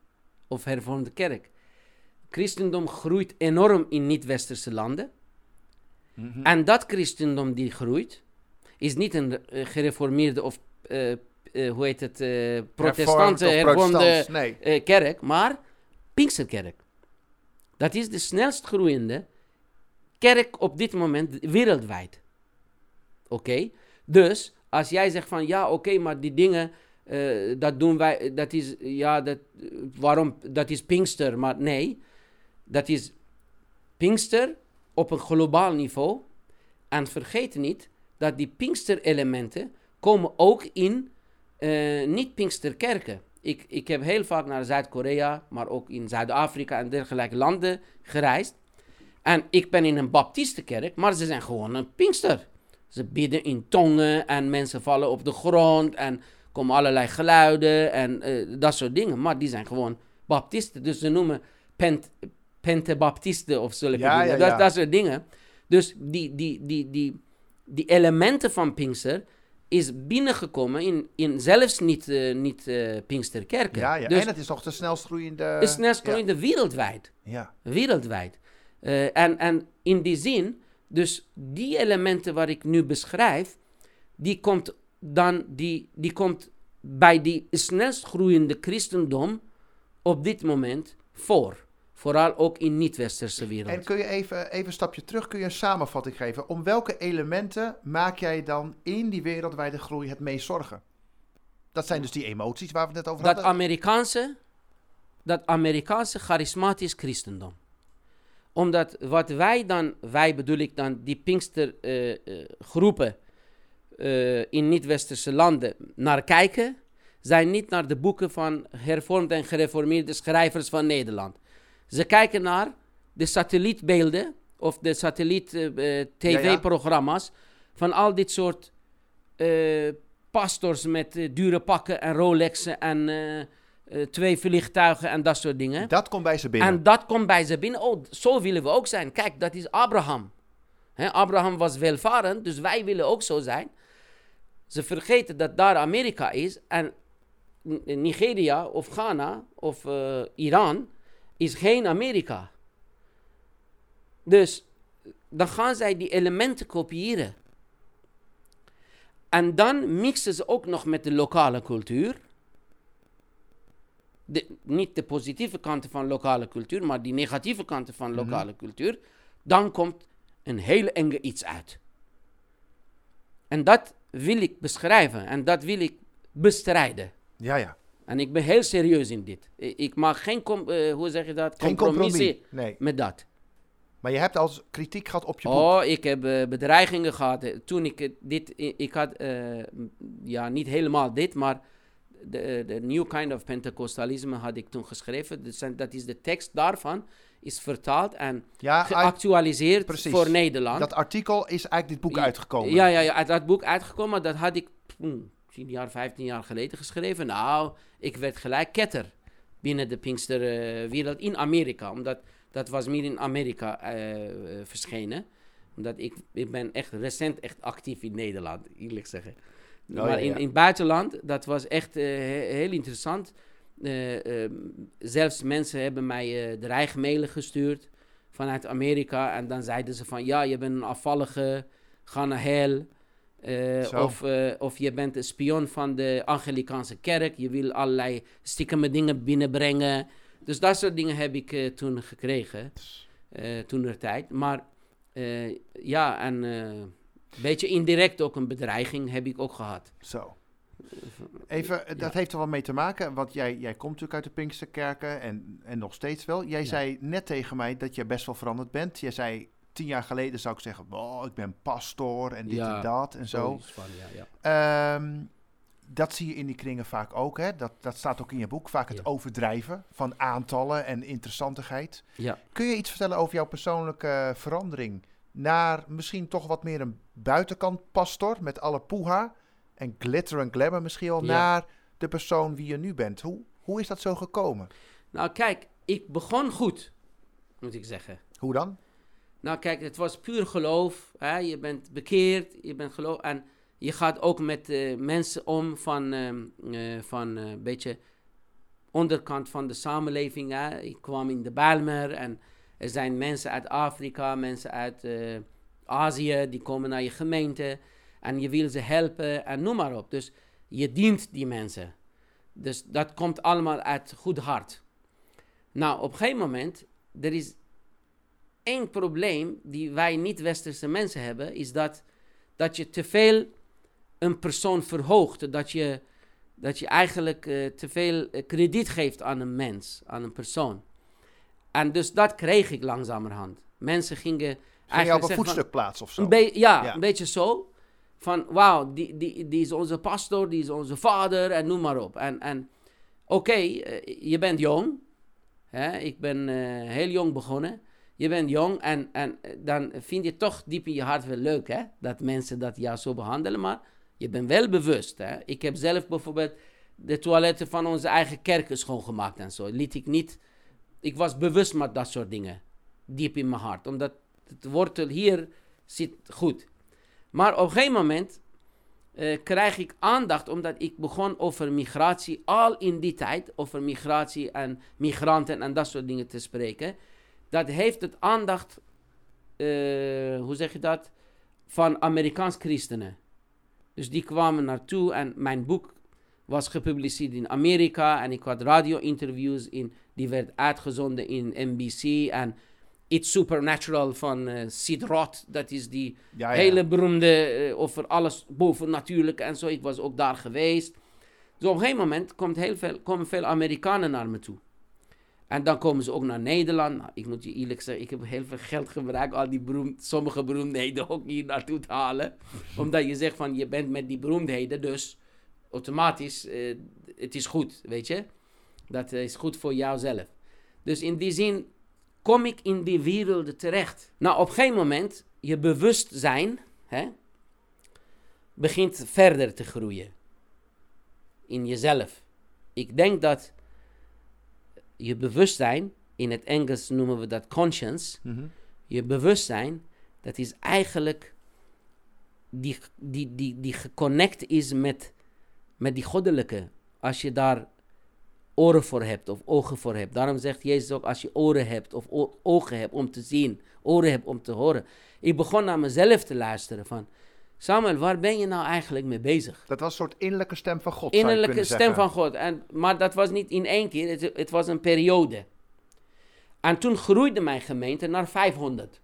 of hervormde kerk. Christendom groeit enorm in niet-westerse landen. Mhm. En dat christendom die groeit, is niet een eh, gereformeerde of, eh, eh, hoe heet het, protestante, hervormde Nee. kerk, maar Pinksterkerk. Dat is de snelst groeiende kerk op dit moment wereldwijd. Oké? Dus als jij zegt van ja, oké, maar die dingen, dat doen wij, dat is, ja, dat, waarom, dat is Pinkster, maar nee, dat is Pinkster op een globaal niveau. En vergeet niet dat die Pinkster-elementen komen ook in eh, niet-Pinksterkerken. Ik, ik heb heel vaak naar Zuid-Korea, maar ook in Zuid-Afrika en dergelijke landen gereisd. En ik ben in een baptistenkerk, maar ze zijn gewoon een Pinkster. Ze bidden in tongen en mensen vallen op de grond en komen allerlei geluiden en eh, dat soort dingen. Maar die zijn gewoon baptisten. Dus ze noemen pent, pentebaptisten of zulke Ja, dingen. ja, dat, dat soort dingen. Dus die, die, die, die, die elementen van Pinkster is binnengekomen in, in zelfs niet, eh, niet eh, Pinksterkerken. Ja, ja. Dus en het is toch de snelst groeiende... is snelst groeiende wereldwijd. Ja. Wereldwijd. Eh, en, en in die zin, dus die elementen waar ik nu beschrijf, die komt dan die, die komt bij die snelst groeiende christendom op dit moment voor. Vooral ook in niet-westerse wereld. En kun je even, even een stapje terug, kun je een samenvatting geven? Om welke elementen maak jij dan in die wereldwijde groei het meest zorgen? Dat zijn dus die emoties waar we het net over dat hadden. Amerikaanse, dat Amerikaanse charismatisch christendom. Omdat wat wij dan, wij bedoel ik dan die Pinkster eh, eh, groepen eh, in niet-westerse landen naar kijken, zijn niet naar de boeken van hervormde en gereformeerde schrijvers van Nederland. Ze kijken naar de satellietbeelden of de satelliet-tv-programma's van al dit soort eh, pastors met eh, dure pakken en Rolexen en eh, eh, twee vliegtuigen en dat soort dingen. Dat komt bij ze binnen. En dat komt bij ze binnen. Oh, zo willen we ook zijn. Kijk, dat is Abraham. Abraham was welvarend, dus wij willen ook zo zijn. Ze vergeten dat daar Amerika is en Nigeria of Ghana of eh, Iran is geen Amerika. Dus dan gaan zij die elementen kopiëren. En dan mixen ze ook nog met de lokale cultuur. De, niet de positieve kanten van lokale cultuur, maar die negatieve kanten van lokale cultuur. Dan komt een hele enge iets uit. En dat wil ik beschrijven en dat wil ik bestrijden. Ja, ja. En ik ben heel serieus in dit. Ik maak geen, com- eh, hoe zeg je dat? Geen compromissen compromis. Nee. met dat. Maar je hebt als kritiek gehad op je boek. Oh, ik heb eh, bedreigingen gehad. Eh, Toen ik dit, ik had, ja, niet helemaal dit, maar de, de New Kind of Pentecostalisme had ik toen geschreven. Dus en dat is de tekst daarvan, is vertaald en Ja, geactualiseerd precies. voor Nederland. dat artikel is eigenlijk dit boek uitgekomen. Ja, ja, ja, uit dat boek uitgekomen. Dat had ik 10 jaar, 15 jaar geleden geschreven. Nou, ik werd gelijk ketter binnen de Pinksterwereld in Amerika. Omdat dat was meer in Amerika eh, verschenen. Omdat ik, ik ben echt recent echt actief in Nederland, eerlijk zeggen. ja, maar in, ja. in het buitenland, dat was echt eh, he- heel interessant. Eh, ehm, zelfs mensen hebben mij dreigmailen gestuurd vanuit Amerika. En dan zeiden ze van, ja, je bent een afvallige, ga naar hel. Eh, of, eh, of je bent een spion van de Anglikaanse kerk. Je wil allerlei stiekeme dingen binnenbrengen. Dus dat soort dingen heb ik eh, toen gekregen. toen der tijd. Maar ja, en een beetje indirect ook een bedreiging heb ik ook gehad. Zo. Even, dat Ja. heeft er wel mee te maken, want jij, jij komt natuurlijk uit de Pinksterkerken en, en nog steeds wel. Jij Ja. zei net tegen mij dat je best wel veranderd bent. Jij zei tien jaar geleden zou ik zeggen, oh, ik ben pastor en dit Ja, en dat en zo. Van, ja, ja. Ehm, dat zie je in die kringen vaak ook, hè? Dat, dat staat ook in je boek. Vaak het overdrijven van aantallen en interessantigheid. Ja. Kun je iets vertellen over jouw persoonlijke verandering naar misschien toch wat meer een buitenkant pastor met alle poeha en glitter en glamour misschien wel naar de persoon wie je nu bent? Hoe, hoe is dat zo gekomen? Nou, kijk, ik begon goed, moet ik zeggen. Hoe dan? Nou, kijk, het was puur geloof. Hè? Je bent bekeerd, je bent geloof. En je gaat ook met eh, mensen om van, ehm, eh, van eh, een beetje onderkant van de samenleving. Hè? Ik kwam in de Bijlmer en er zijn mensen uit Afrika, mensen uit Azië, die komen naar je gemeente. En je wil ze helpen en noem maar op. Dus je dient die mensen. Dus dat komt allemaal uit goed hart. Nou, op een gegeven moment, er is één probleem die wij niet-westerse mensen hebben, is dat, dat je te veel een persoon verhoogt. Dat je, dat je eigenlijk eh, te veel eh, krediet geeft aan een mens, aan een persoon. En dus dat kreeg ik langzamerhand. Mensen gingen Ging je op eigenlijk een voetstuk plaatsen of zo? een ja, Ja. een beetje zo. Van, wauw, die, die, die is onze pastor, die is onze vader en noem maar op. En, en oké, eh, je bent jong. Hè? Ik ben heel jong begonnen. Je bent jong en, en dan vind je toch diep in je hart wel leuk, hè? Dat mensen dat jou zo behandelen. Maar je bent wel bewust, hè? Ik heb zelf bijvoorbeeld de toiletten van onze eigen kerken schoongemaakt en zo. Liet ik niet... Ik was bewust met dat soort dingen. Diep in mijn hart. Omdat het wortel hier zit goed. Maar op een gegeven moment eh, krijg ik aandacht omdat ik begon over migratie, al in die tijd, over migratie en migranten en dat soort dingen te spreken. Dat heeft het aandacht, eh, hoe zeg je dat, van Amerikaans christenen. Dus die kwamen naartoe en mijn boek was gepubliceerd in Amerika en ik had radio-interviews in, die werd uitgezonden in NBC en It's Supernatural van eh Sid Roth, dat is die Ja, ja. hele beroemde eh, over alles bovennatuurlijk en zo. Ik was ook daar geweest. Dus op een gegeven moment komt heel veel, komen veel Amerikanen naar me toe. En dan komen ze ook naar Nederland. Nou, ik moet je eerlijk zeggen, ik heb heel veel geld gebruikt al die beroemd, sommige beroemdheden ook hier naartoe te halen. Omdat je zegt van, je bent met die beroemdheden, dus automatisch, eh, het is goed, weet je. Dat is goed voor jouzelf. Dus in die zin kom ik in die werelden terecht. Nou, op een gegeven moment, je bewustzijn hè, begint verder te groeien. In jezelf. Ik denk dat je bewustzijn, in het Engels noemen we dat conscience, Mhm. je bewustzijn, dat is eigenlijk die, die, die, die geconnect is met, met die goddelijke. Als je daar oren voor hebt of ogen voor hebt. Daarom zegt Jezus ook, als je oren hebt of ogen hebt om te zien, oren hebt om te horen. Ik begon naar mezelf te luisteren van, Samuel, waar ben je nou eigenlijk mee bezig? Dat was een soort innerlijke stem van God, Innerlijke stem zeggen. van God. En, maar dat was niet in één keer, het, het was een periode. En toen groeide mijn gemeente naar 500.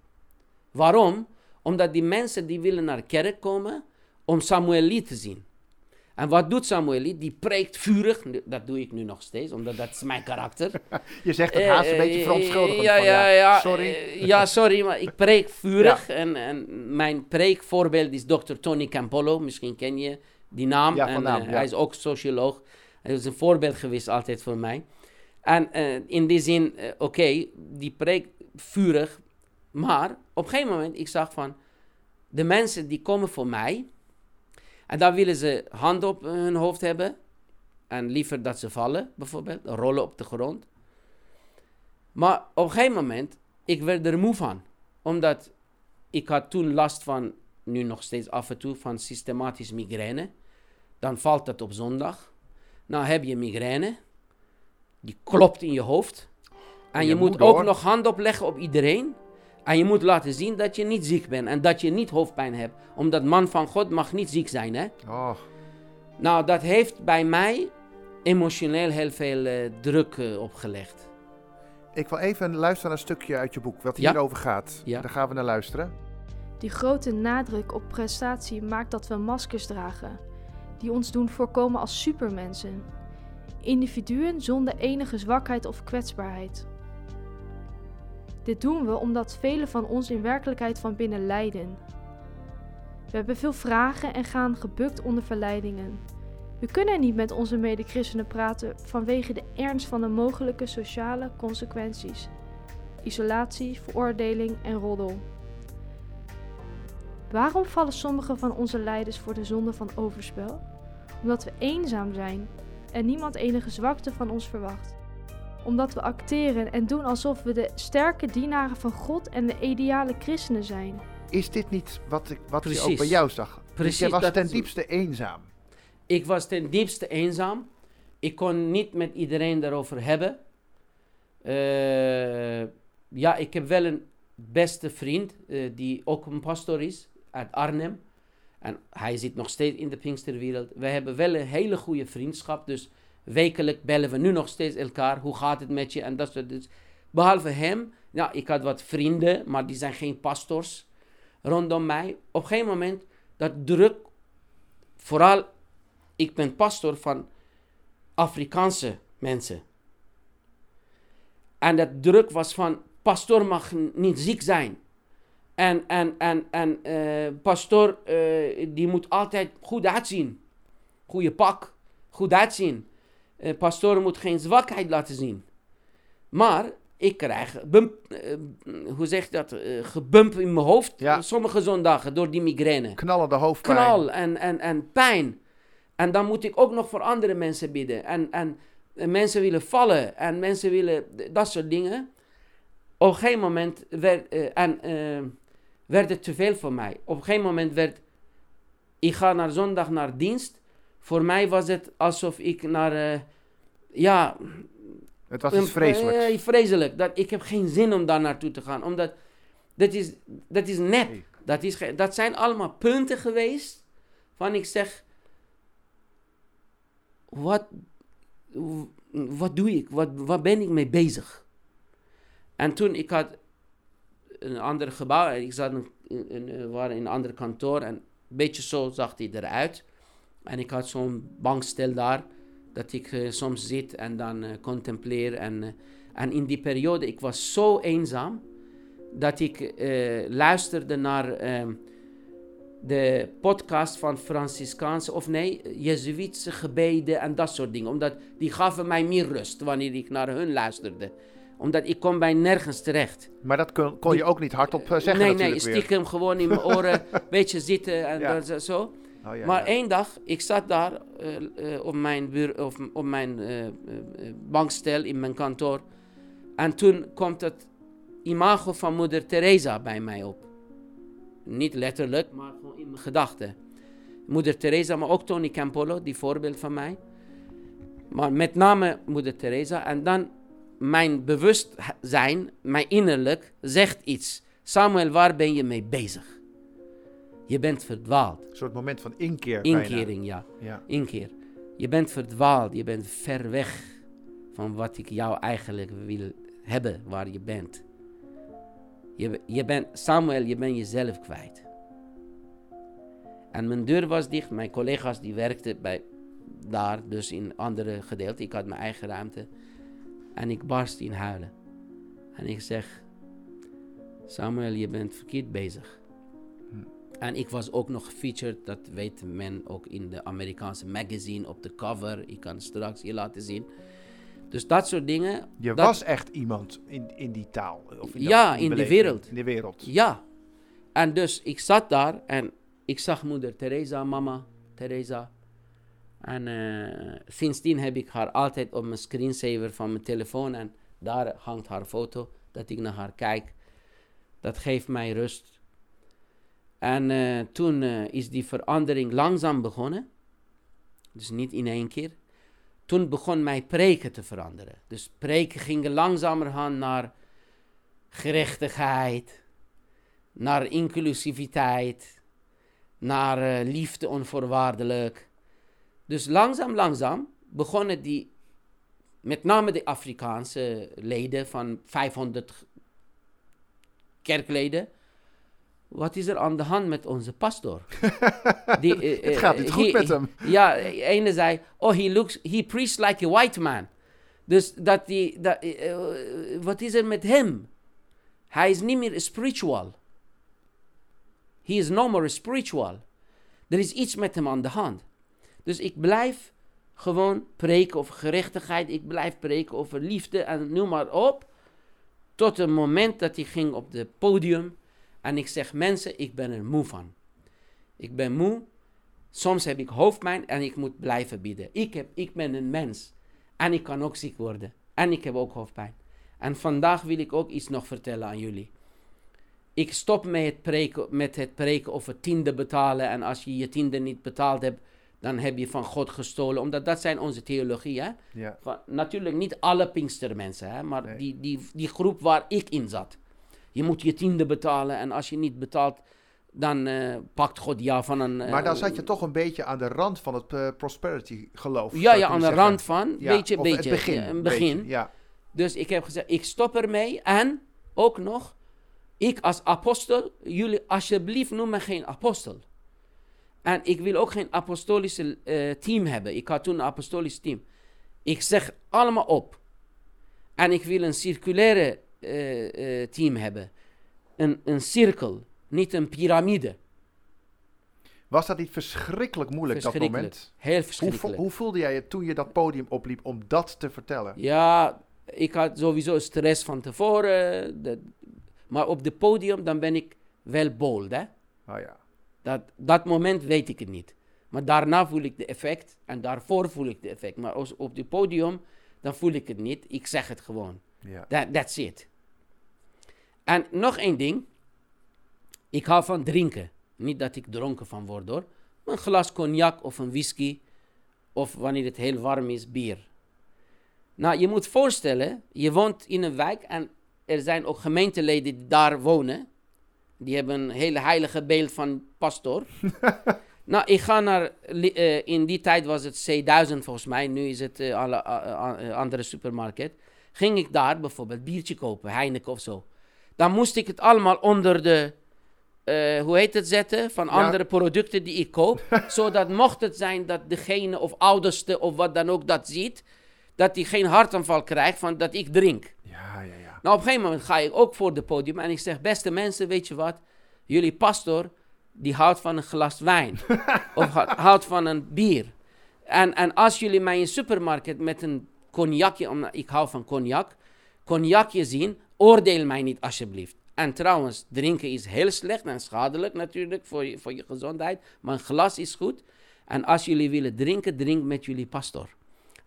Waarom? Omdat die mensen die willen naar de kerk komen om Samuel te zien. En wat doet Samuel? Die preekt vurig. Dat doe ik nu nog steeds, omdat dat is mijn karakter. Je zegt het haast een Eh, beetje verontschuldigend. Ja, van, ja, ja. Sorry. eh, ja, sorry, maar ik preek vurig. En, en mijn preekvoorbeeld is Dr. Tony Campolo. Misschien ken je die naam. Ja, van en, naam, eh. Hij is ook socioloog. Hij is een voorbeeld geweest altijd voor mij. En in die zin, oké, die preekt vurig. Maar op een gegeven moment, ik zag van... De mensen die komen voor mij... En dan willen ze hand op hun hoofd hebben. En liever dat ze vallen, bijvoorbeeld. Rollen op de grond. Maar op een gegeven moment, ik werd er moe van. Omdat ik had toen last van, nu nog steeds af en toe, van systematisch migraine. Dan valt dat op zondag. Nou heb je migraine. Die klopt in je hoofd. En je je moet moet ook nog hand opleggen op iedereen. En je moet laten zien dat je niet ziek bent. En dat je niet hoofdpijn hebt. Omdat man van God mag niet ziek zijn, hè. Oh, Nou, dat heeft bij mij emotioneel heel veel eh, druk eh, opgelegd. ik wil even luisteren naar een stukje uit je boek, wat Ja. hierover gaat. Ja. Daar gaan we naar luisteren. Die grote nadruk op prestatie maakt dat we maskers dragen, die ons doen voorkomen als supermensen. Individuen zonder enige zwakheid of kwetsbaarheid. Dit doen we omdat velen van ons in werkelijkheid van binnen lijden. We hebben veel vragen en gaan gebukt onder verleidingen. We kunnen niet met onze medechristenen praten vanwege de ernst van de mogelijke sociale consequenties: isolatie, veroordeling en roddel. Waarom vallen sommige van onze leiders voor de zonde van overspel? Omdat we eenzaam zijn en niemand enige zwakte van ons verwacht. Omdat we acteren en doen alsof we de sterke dienaren van God en de ideale christenen zijn. Is dit niet wat ik, wat je ook Precies. bij jou zag? Dus Precies, jij was dat- ten diepste eenzaam. Ik was ten diepste eenzaam. Ik kon niet met iedereen daarover hebben. Eh, ja, ik heb wel een beste vriend eh, die ook een pastor is uit Arnhem. En hij zit nog steeds in de Pinksterwereld. We hebben wel een hele goede vriendschap. Dus wekelijk bellen we nu nog steeds elkaar. Hoe gaat het met je? En dat soort dus Behalve hem, ja, ik had wat vrienden, maar die zijn geen pastors rondom mij. Op een gegeven moment, dat druk, vooral, ik ben pastor van Afrikaanse mensen. En dat druk was van, pastoor mag niet ziek zijn. En, en, en, en eh, pastoor, eh, die moet altijd goed uitzien. Goede pak, goed uitzien. Eh pastoor moet geen zwakheid laten zien. Maar ik krijg, bump, eh, hoe zeg je dat, eh, gebump in mijn hoofd Ja. sommige zondagen door die migraine. Knallende hoofdpijn. Knal en, en, en pijn. En dan moet ik ook nog voor andere mensen bidden. En, en, en mensen willen vallen en mensen willen dat soort dingen. Op een gegeven moment werd, en, werd het te veel voor mij. Op een gegeven moment werd, ik ga naar zondag naar dienst. Voor mij was het alsof ik naar, eh, ja, Het was iets vreselijks. eh, vreselijk. Dat, ik heb geen zin om daar naartoe te gaan. Omdat dat is, dat is nep. Nee. Dat, is, dat zijn allemaal punten geweest. Van ik zeg. Wat, wat doe ik? Wat, waar ben ik mee bezig? En toen ik had een ander gebouw. en Ik zat een- waren in een ander kantoor. En een beetje zo zag hij eruit. En ik had zo'n bankstel daar. Dat ik eh, soms zit en dan eh, contempleer. En, eh, en in die periode, ik was zo eenzaam. Dat ik luisterde naar ehm, de podcast van Franciscaanse, of nee, Jezuïtse gebeden en dat soort dingen. Omdat die gaven mij meer rust wanneer ik naar hun luisterde. Omdat ik kom bij nergens terecht. Maar dat kon, kon je ook niet hardop zeggen nee, nee, weer. stiekem gewoon in mijn oren, beetje zitten en Ja. dat, zo. Oh, ja, maar ja. één dag, ik zat daar eh, eh, op mijn, buur, of, op mijn eh, bankstel in mijn kantoor. En toen komt het imago van moeder Teresa bij mij op. Niet letterlijk, maar gewoon in mijn gedachten. Moeder Teresa, maar ook Tony Campolo, die voorbeeld van mij. Maar met name moeder Teresa. En dan mijn bewustzijn, mijn innerlijk, zegt iets. Samuel, waar ben je mee bezig? Je bent verdwaald. Een soort moment van inkeer. Inkering, ja. Ja. Inkeer. Je bent verdwaald. Je bent ver weg van wat ik jou eigenlijk wil hebben waar je bent. Je, je bent, Samuel, je bent jezelf kwijt. En mijn deur was dicht. Mijn collega's die werkten bij, daar, dus in andere gedeelte. Ik had mijn eigen ruimte. En ik barst in huilen. En ik zeg, Samuel, je bent verkeerd bezig. En ik was ook nog gefeatured, dat weet men ook in de Amerikaanse magazine op de cover. Ik kan straks je laten zien. Dus dat soort dingen. Je dat- was echt iemand in, in die taal. Of in Ja, in de wereld. In de wereld. Ja. En dus ik zat daar en ik zag moeder Teresa, mama Teresa. En eh, sindsdien heb ik haar altijd op mijn screensaver van mijn telefoon. En daar hangt haar foto, dat ik naar haar kijk. Dat geeft mij rust. En eh, toen eh, is die verandering langzaam begonnen. Dus niet in één keer. Toen begon mijn preken te veranderen. Dus preken gingen langzamerhand naar gerechtigheid, naar inclusiviteit, naar uh, liefde onvoorwaardelijk. Dus langzaam, langzaam begonnen die, met name de Afrikaanse leden van 500 kerkleden. Wat is er aan de hand met onze pastor? Die, uh, Het gaat niet goed met hem. Ja, ene zei, oh, he looks, he preaches like a white man. Dus dat die, dat, uh, wat is er met hem? Hij is niet meer spiritual. He is no more spiritual. Er is iets met hem aan de hand. Dus ik blijf gewoon preken over gerechtigheid. Ik blijf preken over liefde en noem maar op. Tot het moment dat ik ging op het podium. En ik zeg mensen, ik ben er moe van. Ik ben moe. Soms heb ik hoofdpijn en ik moet blijven bieden. Ik, heb, ik ben een mens. En ik kan ook ziek worden. En ik heb ook hoofdpijn. En vandaag wil ik ook iets nog vertellen aan jullie. Ik stop met het preken, met het preken over tiende betalen. En als je je tiende niet betaald hebt, dan heb je van God gestolen. Omdat dat zijn onze theologie. Hè? Ja. Natuurlijk niet alle Pinkstermensen, hè? maar die, die, die groep waar ik in zat. Je moet je tiende betalen en als je niet betaalt, dan uh, pakt God jou van een... Uh, maar dan zat je toch een beetje aan de rand van het uh, prosperity geloof. Ja, ja aan de rand van. Ja, beetje, beetje. Het begin. een begin. Beetje, ja. Dus ik heb gezegd, ik stop ermee. En ook nog, ik als apostel, jullie alsjeblieft noem me geen apostel. En ik wil ook geen apostolische team hebben. Ik had toen een apostolisch team. Ik zeg allemaal op. En ik wil een circulaire uh, uh, team hebben. Een, een cirkel, niet een piramide. Was dat niet verschrikkelijk moeilijk dat moment? Heel verschrikkelijk. Hoe, hoe voelde jij je toen je dat podium opliep om dat te vertellen? Ja, ik had sowieso stress van tevoren. maar op het podium dan ben ik wel bold, hè. Oh ja. Dat, dat moment weet ik het niet. Maar daarna voel ik de effect en daarvoor voel ik de effect. Maar als, op het podium, dan voel ik het niet. Ik zeg het gewoon. Ja. That, that's it. En nog één ding. Ik hou van drinken. Niet dat ik dronken van word hoor. een glas cognac of een whisky. Of wanneer het heel warm is, bier. Nou, je moet voorstellen, je woont in een wijk en er zijn ook gemeenteleden die daar wonen. Die hebben een hele heilige beeld van pastor. nou, ik ga naar, uh, in die tijd was het C1000 volgens mij, nu is het uh, alle uh, andere supermarkt. Ging ik daar bijvoorbeeld biertje kopen, Heineken of zo. Dan moest ik het allemaal onder de, hoe heet het, zetten van andere producten die ik koop. zodat mocht het zijn dat degene of ouderste of wat dan ook dat ziet dat hij geen hartaanval krijgt van dat ik drink. Ja, ja, ja. Nou, op een gegeven moment ga ik ook voor het podium en ik zeg, beste mensen, weet je wat? Jullie pastor, die houdt van een glas wijn. of houdt van een bier. En, en als jullie mij in de supermarkt met een cognacje, omdat ik hou van cognac, cognacje zien, oordeel mij niet alsjeblieft. En trouwens, drinken is heel slecht en schadelijk natuurlijk voor je, voor je gezondheid. Maar een glas is goed. En als jullie willen drinken, drink met jullie pastor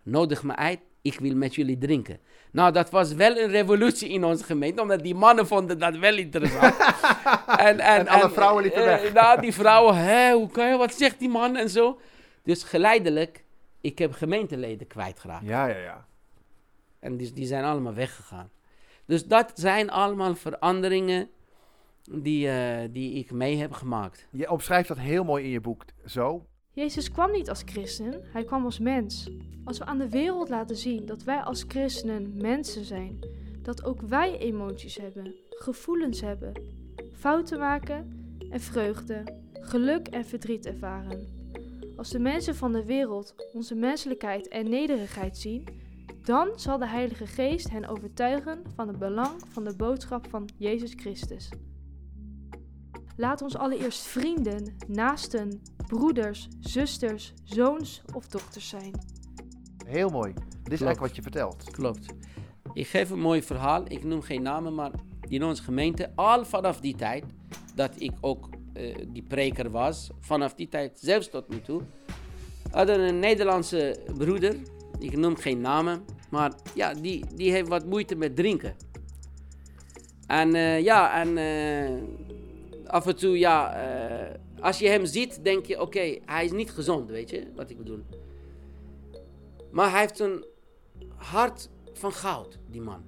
nodig me uit, ik wil met jullie drinken. Nou, dat was wel een revolutie in onze gemeente, omdat die mannen vonden dat wel interessant. en, en, en, alle vrouwen liepen weg. Uh, nou, die vrouwen, hè, hoe kan je, wat zegt die man en zo. Dus geleidelijk, ik heb gemeenteleden kwijtgeraakt. Ja, ja, ja. En die, die zijn allemaal weggegaan. Dus dat zijn allemaal veranderingen die, uh, die ik mee heb gemaakt. Je omschrijft dat heel mooi in je boek zo. Jezus kwam niet als christen, hij kwam als mens. Als we aan de wereld laten zien dat wij als christenen mensen zijn, dat ook wij emoties hebben, gevoelens hebben, fouten maken en vreugde, geluk en verdriet ervaren. Als de mensen van de wereld onze menselijkheid en nederigheid zien, dan zal de Heilige Geest hen overtuigen van het belang van de boodschap van Jezus Christus. Laat ons allereerst vrienden, naasten, broeders, zusters, zoons of dochters zijn. Heel mooi. Dit is eigenlijk wat je vertelt. Klopt. Ik geef een mooi verhaal. Ik noem geen namen, maar in onze gemeente, al vanaf die tijd dat ik ook uh, die preker was, vanaf die tijd zelfs tot nu toe, hadden een Nederlandse broeder. Ik noem geen namen, maar ja, die, die heeft wat moeite met drinken. En uh, ja, en uh, af en toe, ja, als je hem ziet, denk je, oké, hij is niet gezond, weet je wat ik bedoel. Maar hij heeft een hart van goud, die man.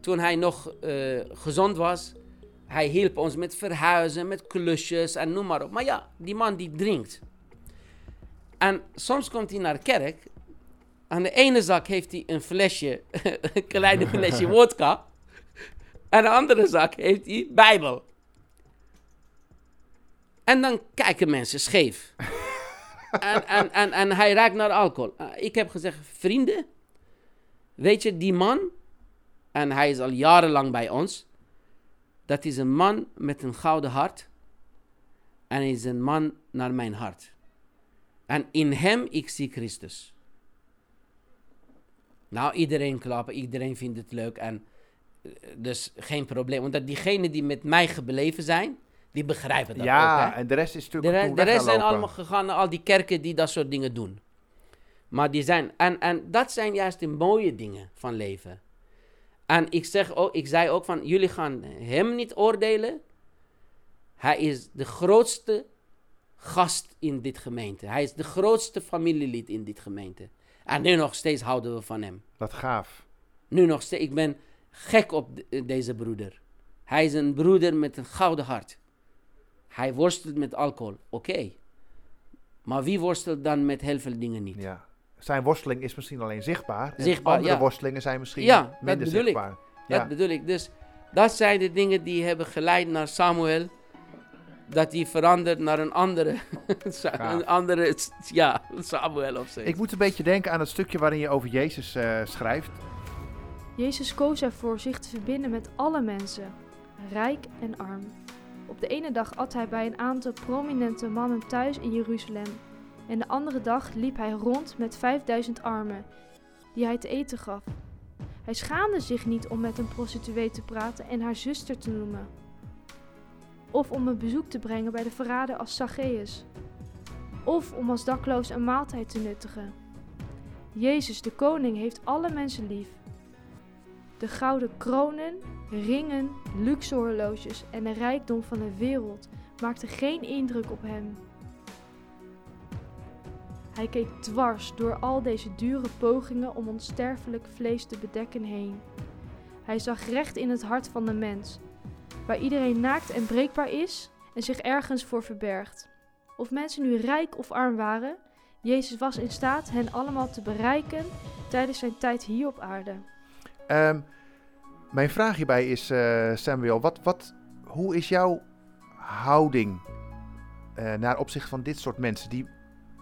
Toen hij nog eh, gezond was, hij hielp ons met verhuizen, met klusjes en noem maar op. Maar ja, die man die drinkt. En soms komt hij naar kerk. Aan de ene zak heeft hij een flesje, een kleine flesje wodka. En de andere zak heeft hij Bijbel. En dan kijken mensen scheef. en, en, en, en hij raakt naar alcohol. Uh, ik heb gezegd, vrienden, weet je, die man, en hij is al jarenlang bij ons, dat is een man met een gouden hart. En hij is een man naar mijn hart. En in hem ik zie Christus. Nou, iedereen klappen, iedereen vindt het leuk en eh, dus geen probleem. Want diegenen die met mij gebleven zijn, die begrijpen dat ja, ook. en de rest is natuurlijk De, re- de rest zijn allemaal gegaan naar al die kerken die dat soort dingen doen. Maar die zijn, en, en dat zijn juist de mooie dingen van leven. En ik, zeg ook, ik zei ook van, jullie gaan hem niet oordelen. Hij is de grootste gast in dit gemeente. Hij is de grootste familielid in dit gemeente. En nu nog steeds houden we van hem. Wat gaaf. Nu nog steeds, ik ben gek op de- deze broeder. Hij is een broeder met een gouden hart. Hij worstelt met alcohol, oké. Maar wie worstelt dan met heel veel dingen niet? Ja. Zijn worsteling is misschien alleen zichtbaar. en andere ja. worstelingen zijn misschien Ja, dat minder ik. zichtbaar. Ja. Dat bedoel ik. Dus dat zijn de dingen die hebben geleid naar Samuel. Dat hij verandert naar een andere, een andere ja, Samuel of zo. Ik moet een beetje denken aan het stukje waarin je over Jezus eh, schrijft. Jezus koos ervoor zich te verbinden met alle mensen, rijk en arm. Op de ene dag at hij bij een aantal prominente mannen thuis in Jeruzalem. En de andere dag liep hij rond met 5000 armen, die hij te eten gaf. Hij schaamde zich niet om met een prostituee te praten en haar zuster te noemen. Of om een bezoek te brengen bij de verrader als Zacchaeus. Of om als dakloos een maaltijd te nuttigen. Jezus, de koning, heeft alle mensen lief. De gouden kronen, ringen, luxe horloges en de rijkdom van de wereld maakten geen indruk op hem. Hij keek dwars door al deze dure pogingen om onsterfelijk vlees te bedekken heen. Hij zag recht in het hart van de mens, waar iedereen naakt en breekbaar is en zich ergens voor verbergt. Of mensen nu rijk of arm waren, Jezus was in staat hen allemaal te bereiken tijdens zijn tijd hier op aarde. Ehm, mijn vraag hierbij is, eh, Samuel, wat, wat, hoe is jouw houding eh, naar opzicht van dit soort mensen die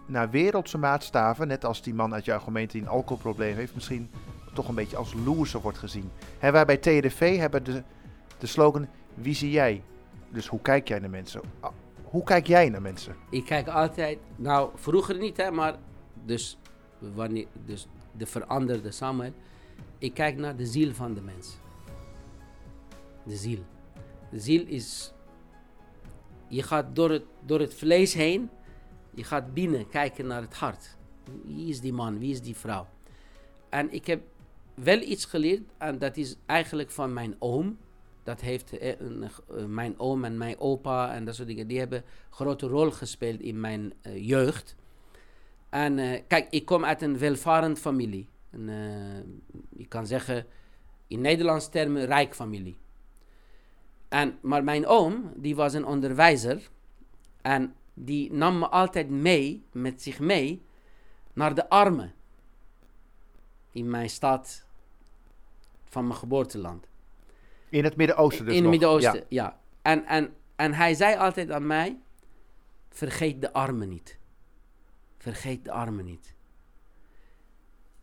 naar wereldse maatstaven, net als die man uit jouw gemeente die een alcoholprobleem heeft, misschien toch een beetje als loser wordt gezien? Hè, wij bij TDV hebben de, de slogan, wie zie jij? Dus hoe kijk jij naar mensen? Ah, Hoe kijk jij naar mensen? Ik kijk altijd, nou vroeger niet hè, maar dus, wanneer, dus de veranderde Samuel. Ik kijk naar de ziel van de mens. De ziel. De ziel is, je gaat door het, door het vlees heen, je gaat binnen kijken naar het hart. Wie is die man, wie is die vrouw? En ik heb wel iets geleerd en dat is eigenlijk van mijn oom. Dat heeft eh, eh, mijn oom en mijn opa en dat soort dingen. Die hebben een grote rol gespeeld in mijn eh, jeugd. En kijk, ik kom uit een welvarend familie. Een, je kan zeggen, in Nederlands termen, rijk familie. En, maar mijn oom, die was een onderwijzer. En die nam me altijd mee, met zich mee, naar de armen. In mijn stad van mijn geboorteland. In het Midden-Oosten dus In het. Midden-Oosten, Ja. ja. En, en, en hij zei altijd aan mij: vergeet de armen niet. Vergeet de armen niet.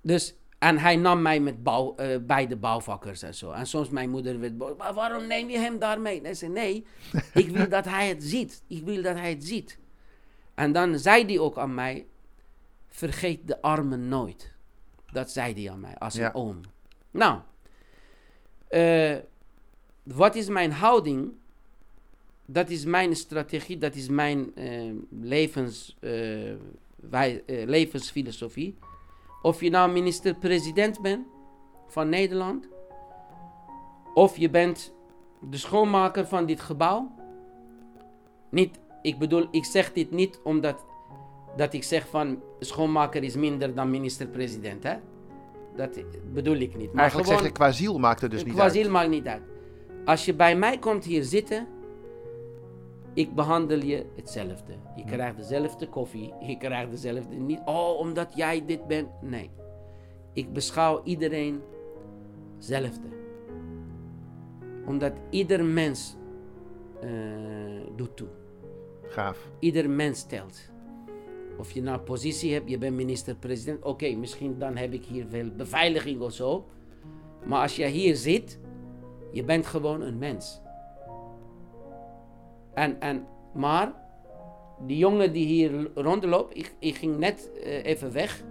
Dus, en hij nam mij met bouw, eh, bij de bouwvakkers en zo. En soms mijn moeder werd boos. Maar waarom neem je hem daarmee? En zei: nee, ik wil dat hij het ziet. Ik wil dat hij het ziet. En dan zei hij ook aan mij: vergeet de armen nooit. Dat zei hij aan mij als Ja. een oom. Nou, eh, wat is mijn houding? Dat is mijn strategie, dat is mijn eh, levens, wij, levensfilosofie. Of je nou minister-president bent van Nederland, of je bent de schoonmaker van dit gebouw. Niet, ik bedoel, ik zeg dit niet omdat dat ik zeg van schoonmaker is minder dan minister-president. Hè? Dat bedoel ik niet. Maar Eigenlijk zeg je qua ziel maakt het dus niet qua uit. ziel maakt niet uit. Als je bij mij komt hier zitten, ik behandel je hetzelfde. Je krijgt dezelfde koffie, je krijgt dezelfde niet. Oh, omdat jij dit bent. Nee. Ik beschouw iedereen hetzelfde. Omdat ieder mens eh, doet toe. Gaaf. Ieder mens telt. Of je nou positie hebt, je bent minister-president. Oké, misschien dan heb ik hier veel beveiliging of zo. Maar als jij hier zit, je bent gewoon een mens. En, en, maar, die jongen die hier rondloopt, ik, ik ging net eh, even weg.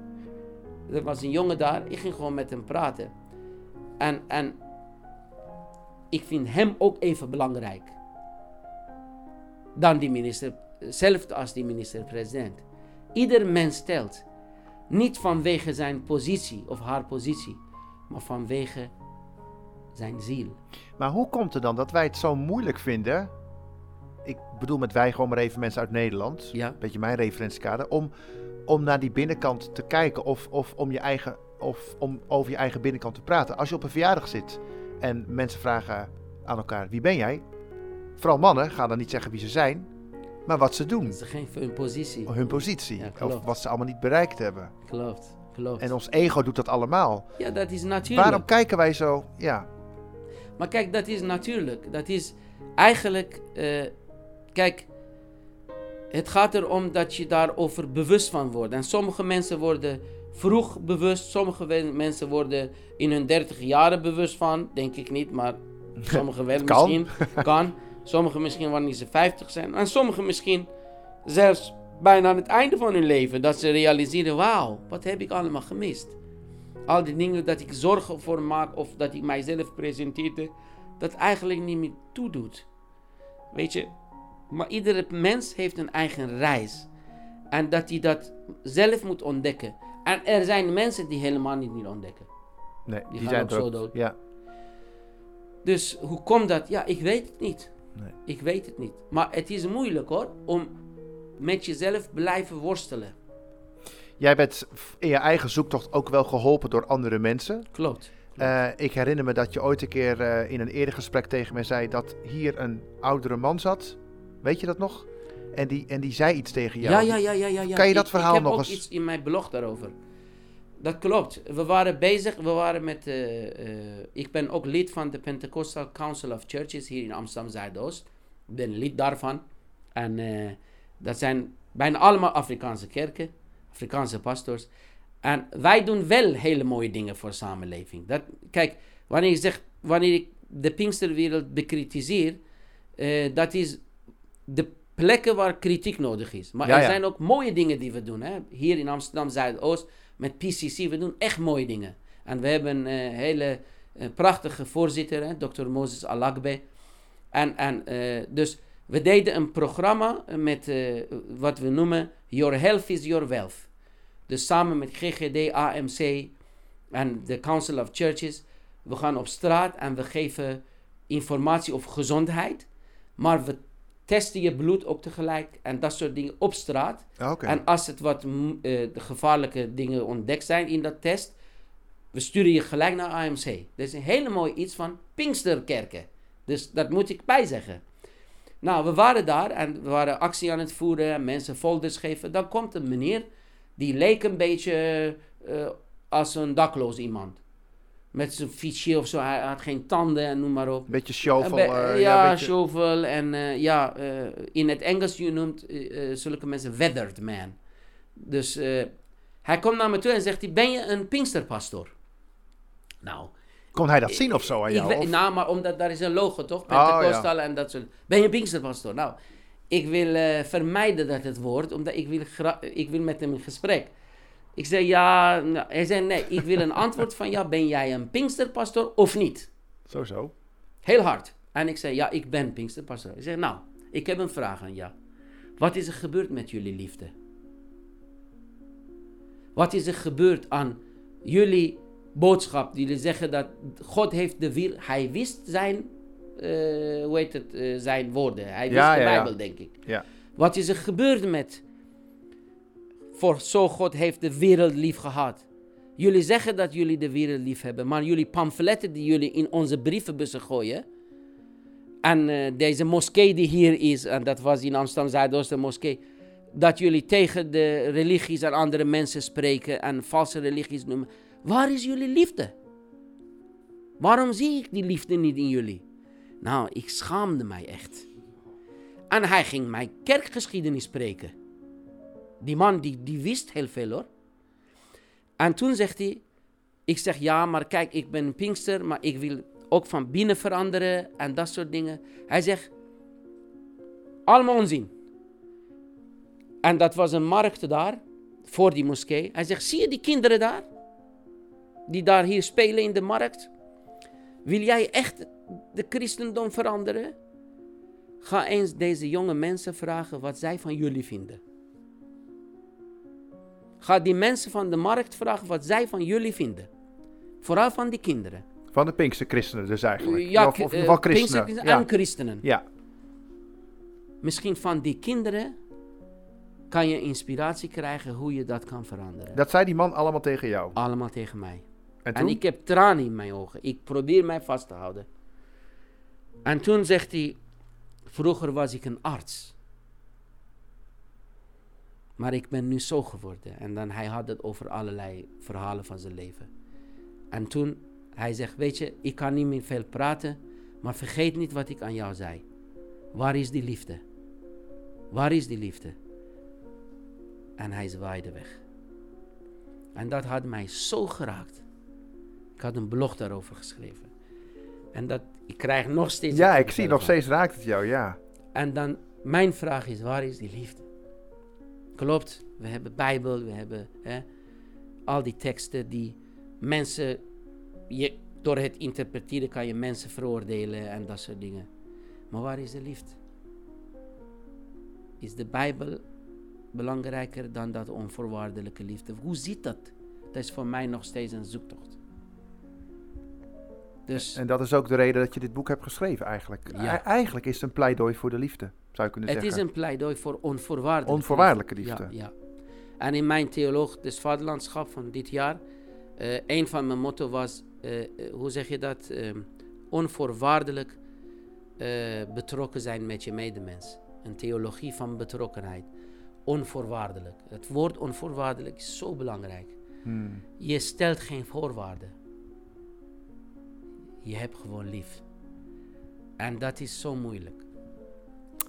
Er was een jongen daar, ik ging gewoon met hem praten. En, en ik vind hem ook even belangrijk. Dan die minister, zelfs als die minister-president. Ieder mens telt. Niet vanwege zijn positie of haar positie, maar vanwege zijn ziel. Maar hoe komt het dan dat wij het zo moeilijk vinden? Ik bedoel met wij gewoon maar even mensen uit Nederland. Ja. Een beetje mijn referentiekader. Om, om naar die binnenkant te kijken of, of, om je eigen, of om over je eigen binnenkant te praten. Als je op een verjaardag zit en mensen vragen aan elkaar: wie ben jij? Vooral mannen gaan dan niet zeggen wie ze zijn, maar wat ze doen. Dat is geen hun positie. Hun positie. Ja, of wat ze allemaal niet bereikt hebben. Klopt, klopt. En ons ego doet dat allemaal. ja, dat is natuurlijk. Waarom kijken wij zo? Ja, Maar kijk, dat is natuurlijk. Dat is eigenlijk. eh, kijk, het gaat erom dat je daarover bewust van wordt. En sommige mensen worden vroeg bewust, sommige mensen worden in hun dertig jaren bewust van. Denk ik niet, maar sommigen wel kan. misschien. Kan. Sommigen misschien wanneer ze 50 zijn. En sommigen misschien zelfs bijna aan het einde van hun leven. Dat ze realiseren: wauw, wat heb ik allemaal gemist? Al die dingen dat ik zorgen voor maak of dat ik mijzelf presenteerde, dat eigenlijk niet meer toedoet. Weet je, maar iedere mens heeft een eigen reis. En dat hij dat zelf moet ontdekken. En er zijn mensen die helemaal niet meer ontdekken. nee, Die die, gaan zijn ook zo dood. Ja, Dus hoe komt dat? Ja, ik weet het niet. Nee. Ik weet het niet. Maar het is moeilijk hoor, om met jezelf blijven worstelen. Jij bent in je eigen zoektocht ook wel geholpen door andere mensen. Klopt. Eh, ik herinner me dat je ooit een keer eh, in een eerder gesprek tegen mij zei dat hier een oudere man zat. Weet je dat nog? En die, en die zei iets tegen jou. Ja, ja, ja, ja, ja. ja. Kan je dat Ik- verhaal ik heb nog ook eens- iets in mijn blog daarover. Dat klopt. We waren bezig, we waren met... eh, eh, ik ben ook lid van de Pentecostal Council of Churches hier in Amsterdam Zuidoost. Ik ben lid daarvan. En eh, dat zijn bijna allemaal Afrikaanse kerken, Afrikaanse pastors. En wij doen wel hele mooie dingen voor samenleving. Dat, kijk, wanneer ik zeg, wanneer ik de Pinksterwereld bekritiseer, dat is de plekken waar kritiek nodig is. Maar Ja, er ja. zijn ook mooie dingen die we doen. Hè? Hier in Amsterdam Zuidoost met PCC, we doen echt mooie dingen. En we hebben een hele eh, prachtige voorzitter, hè, Dr. Moses Alagbe. En, en eh, dus we deden een programma met eh, wat we noemen Your Health is Your Wealth. Dus samen met GGD, AMC en de Council of Churches. We gaan op straat en we geven informatie over gezondheid. Maar we testen je bloed ook tegelijk en dat soort dingen op straat. En als het wat mm, eh, de gevaarlijke dingen ontdekt zijn in dat test, we sturen je gelijk naar AMC. Dat is een hele mooi iets van Pinksterkerken. Dus dat moet ik bijzeggen. Nou, we waren daar en we waren actie aan het voeren en mensen folders geven. Dan komt een meneer, die leek een beetje eh, als een dakloos iemand. Met zijn fietsje of zo, hij had geen tanden en noem maar op. Een beetje shovel. Be- eh, ja, beetje- shovel en eh, ja, eh, in het Engels je noemt eh, zulke mensen weathered man. Dus hij komt naar me toe en zegt hij, ben je een Pinksterpastor? Nou, Kon hij dat zien of zo aan jou? Of- nou, maar omdat daar is een logo toch? Oh, Pentecostal en dat soort. Ben je een Pinksterpastor? Nou, ik wil vermijden dat het wordt, omdat ik wil, ik wil met hem in gesprek. Ik zei ja, nou, hij zei nee, ik wil een antwoord van jou. Ben jij een Pinksterpastor of niet? Zo, zo. Heel hard. En ik zei, ja, ik ben Pinksterpastor. Hij zei, nou, ik heb een vraag aan jou. Wat is er gebeurd met jullie liefde? Wat is er gebeurd aan jullie boodschap? Die jullie zeggen dat God heeft de wil, hij wist zijn, eh, hoe heet het, eh, zijn woorden. Hij wist Ja, de ja, ja. Bijbel, denk ik. Ja. Wat is er gebeurd met Voor zo God heeft de wereld lief gehad. Jullie zeggen dat jullie de wereld lief hebben, maar jullie pamfletten die jullie in onze brievenbussen gooien. En eh, deze moskee die hier is, en dat was in Amsterdam Zuidoosten moskee. Dat jullie tegen de religies en andere mensen spreken en valse religies noemen. Waar is jullie liefde? Waarom zie ik die liefde niet in jullie? Nou, ik schaamde mij echt. En hij ging mij kerkgeschiedenis spreken. Die man die, die wist heel veel hoor. En toen zegt hij, ik zeg ja, maar kijk, ik ben een pinkster, maar ik wil ook van binnen veranderen en dat soort dingen. Hij zegt, allemaal onzin. En dat was een markt daar, voor die moskee. Hij zegt, zie je die kinderen daar? Die daar hier spelen in de markt? Wil jij echt de christendom veranderen? Ga eens deze jonge mensen vragen wat zij van jullie vinden. Ga die mensen van de markt vragen wat zij van jullie vinden. Vooral van die kinderen. Van de Pinkse christenen dus eigenlijk. Ja, of, of eh, christenen. Ja. en christenen. ja. Misschien van die kinderen kan je inspiratie krijgen hoe je dat kan veranderen. Dat zei die man allemaal tegen jou. Allemaal tegen mij. En En ik heb tranen in mijn ogen. Ik probeer mij vast te houden. En toen zegt hij: Vroeger was ik een arts. Maar ik ben nu zo geworden. En dan hij had het over allerlei verhalen van zijn leven. En toen hij zegt: Weet je, ik kan niet meer veel praten. Maar vergeet niet wat ik aan jou zei. Waar is die liefde? Waar is die liefde? En hij zwaaide weg. En dat had mij zo geraakt. Ik had een blog daarover geschreven. En dat, ik krijg nog steeds... ja, ik zie nog steeds raakt het jou, ja. En dan, mijn vraag is, waar is die liefde? Klopt, we hebben Bijbel, we hebben hè, al die teksten die mensen... Je, door het interpreteren kan je mensen veroordelen en dat soort dingen. Maar waar is de liefde? Is de Bijbel belangrijker dan dat onvoorwaardelijke liefde? Hoe ziet dat? Dat is voor mij nog steeds een zoektocht. Dus En dat is ook de reden dat je dit boek hebt geschreven eigenlijk. Ja. Eigenlijk is het een pleidooi voor de liefde, zou je kunnen het zeggen. is een pleidooi voor onvoorwaardelijke Onvoorwaardelijke liefde. Ja, ja. En in mijn theoloog des vaderlandschap van dit jaar, eh een van mijn motto was, eh, eh, hoe zeg je dat? Onvoorwaardelijk betrokken zijn met je medemens. Een theologie van betrokkenheid. Onvoorwaardelijk. Het woord onvoorwaardelijk is zo belangrijk. Hmm. Je stelt geen voorwaarden. Je hebt gewoon lief. En dat is zo moeilijk.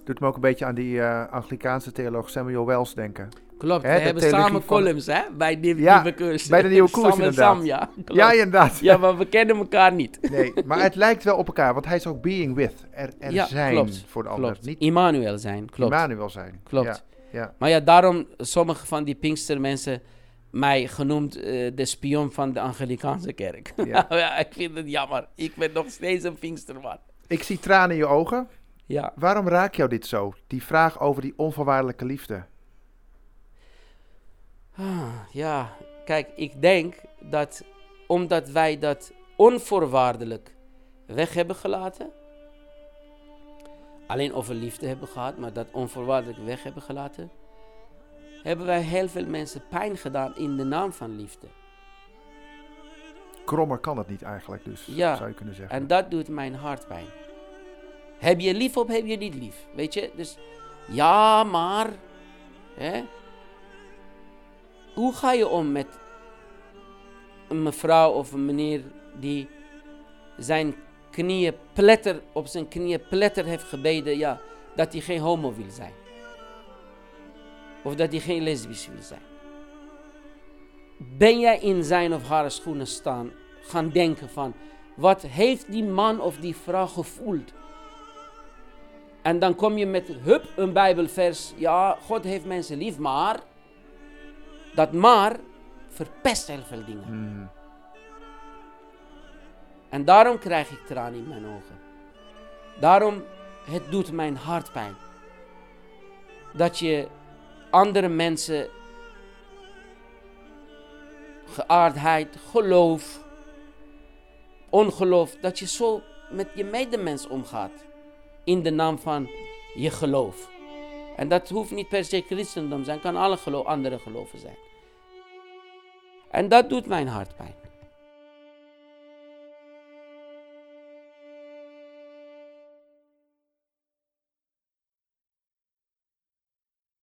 Doet me ook een beetje aan die eh Anglikaanse theoloog Samuel Wells denken. Klopt, Hè, we de hebben samen columns hè, bij die Ja, nieuwe cursus. bij de nieuwe koers Sam inderdaad. Sam, ja. Klopt. Ja, inderdaad. Ja, maar we kennen elkaar niet. Nee, maar het lijkt wel op elkaar, want hij is ook being with. Er, er Ja, zijn klopt, voor de ander. Niet Immanuel zijn, klopt. Emmanuel zijn. Klopt. Ja, ja. Maar ja, daarom sommige van die Pinkstermensen mij genoemd eh, de spion van de Anglikaanse kerk. Ja. Ja. ik vind het jammer. Ik ben nog steeds een Pinksterman. Ik zie tranen in je ogen. Ja. Waarom raakt jou dit zo? Die vraag over die onvoorwaardelijke liefde. Ah, ja, kijk, ik denk dat omdat wij dat onvoorwaardelijk weg hebben gelaten, alleen over liefde hebben gehad, maar dat onvoorwaardelijk weg hebben gelaten, hebben wij heel veel mensen pijn gedaan in de naam van liefde. Krommer kan het niet eigenlijk, dus Ja, zou je kunnen zeggen. En dat doet mijn hart pijn. Heb je lief of heb je niet lief? Weet je, dus ja, maar. Hè? Hoe ga je om met een mevrouw of een meneer die zijn knieën pletter, op zijn knieën pletter heeft gebeden, ja, dat hij geen homo wil zijn? Of dat hij geen lesbisch wil zijn? Ben jij in zijn of haar schoenen staan, gaan denken van, wat heeft die man of die vrouw gevoeld? En dan kom je met, hup, een bijbelvers, ja, God heeft mensen lief, maar, dat maar verpest heel veel dingen. Hmm. En daarom krijg ik tranen in mijn ogen. Daarom, het doet mijn hart pijn. Dat je andere mensen geaardheid, geloof, ongeloof, dat je zo met je medemens omgaat. In de naam van je geloof. En dat hoeft niet per se christendom zijn, kan alle andere geloven zijn. En dat doet mijn hart pijn.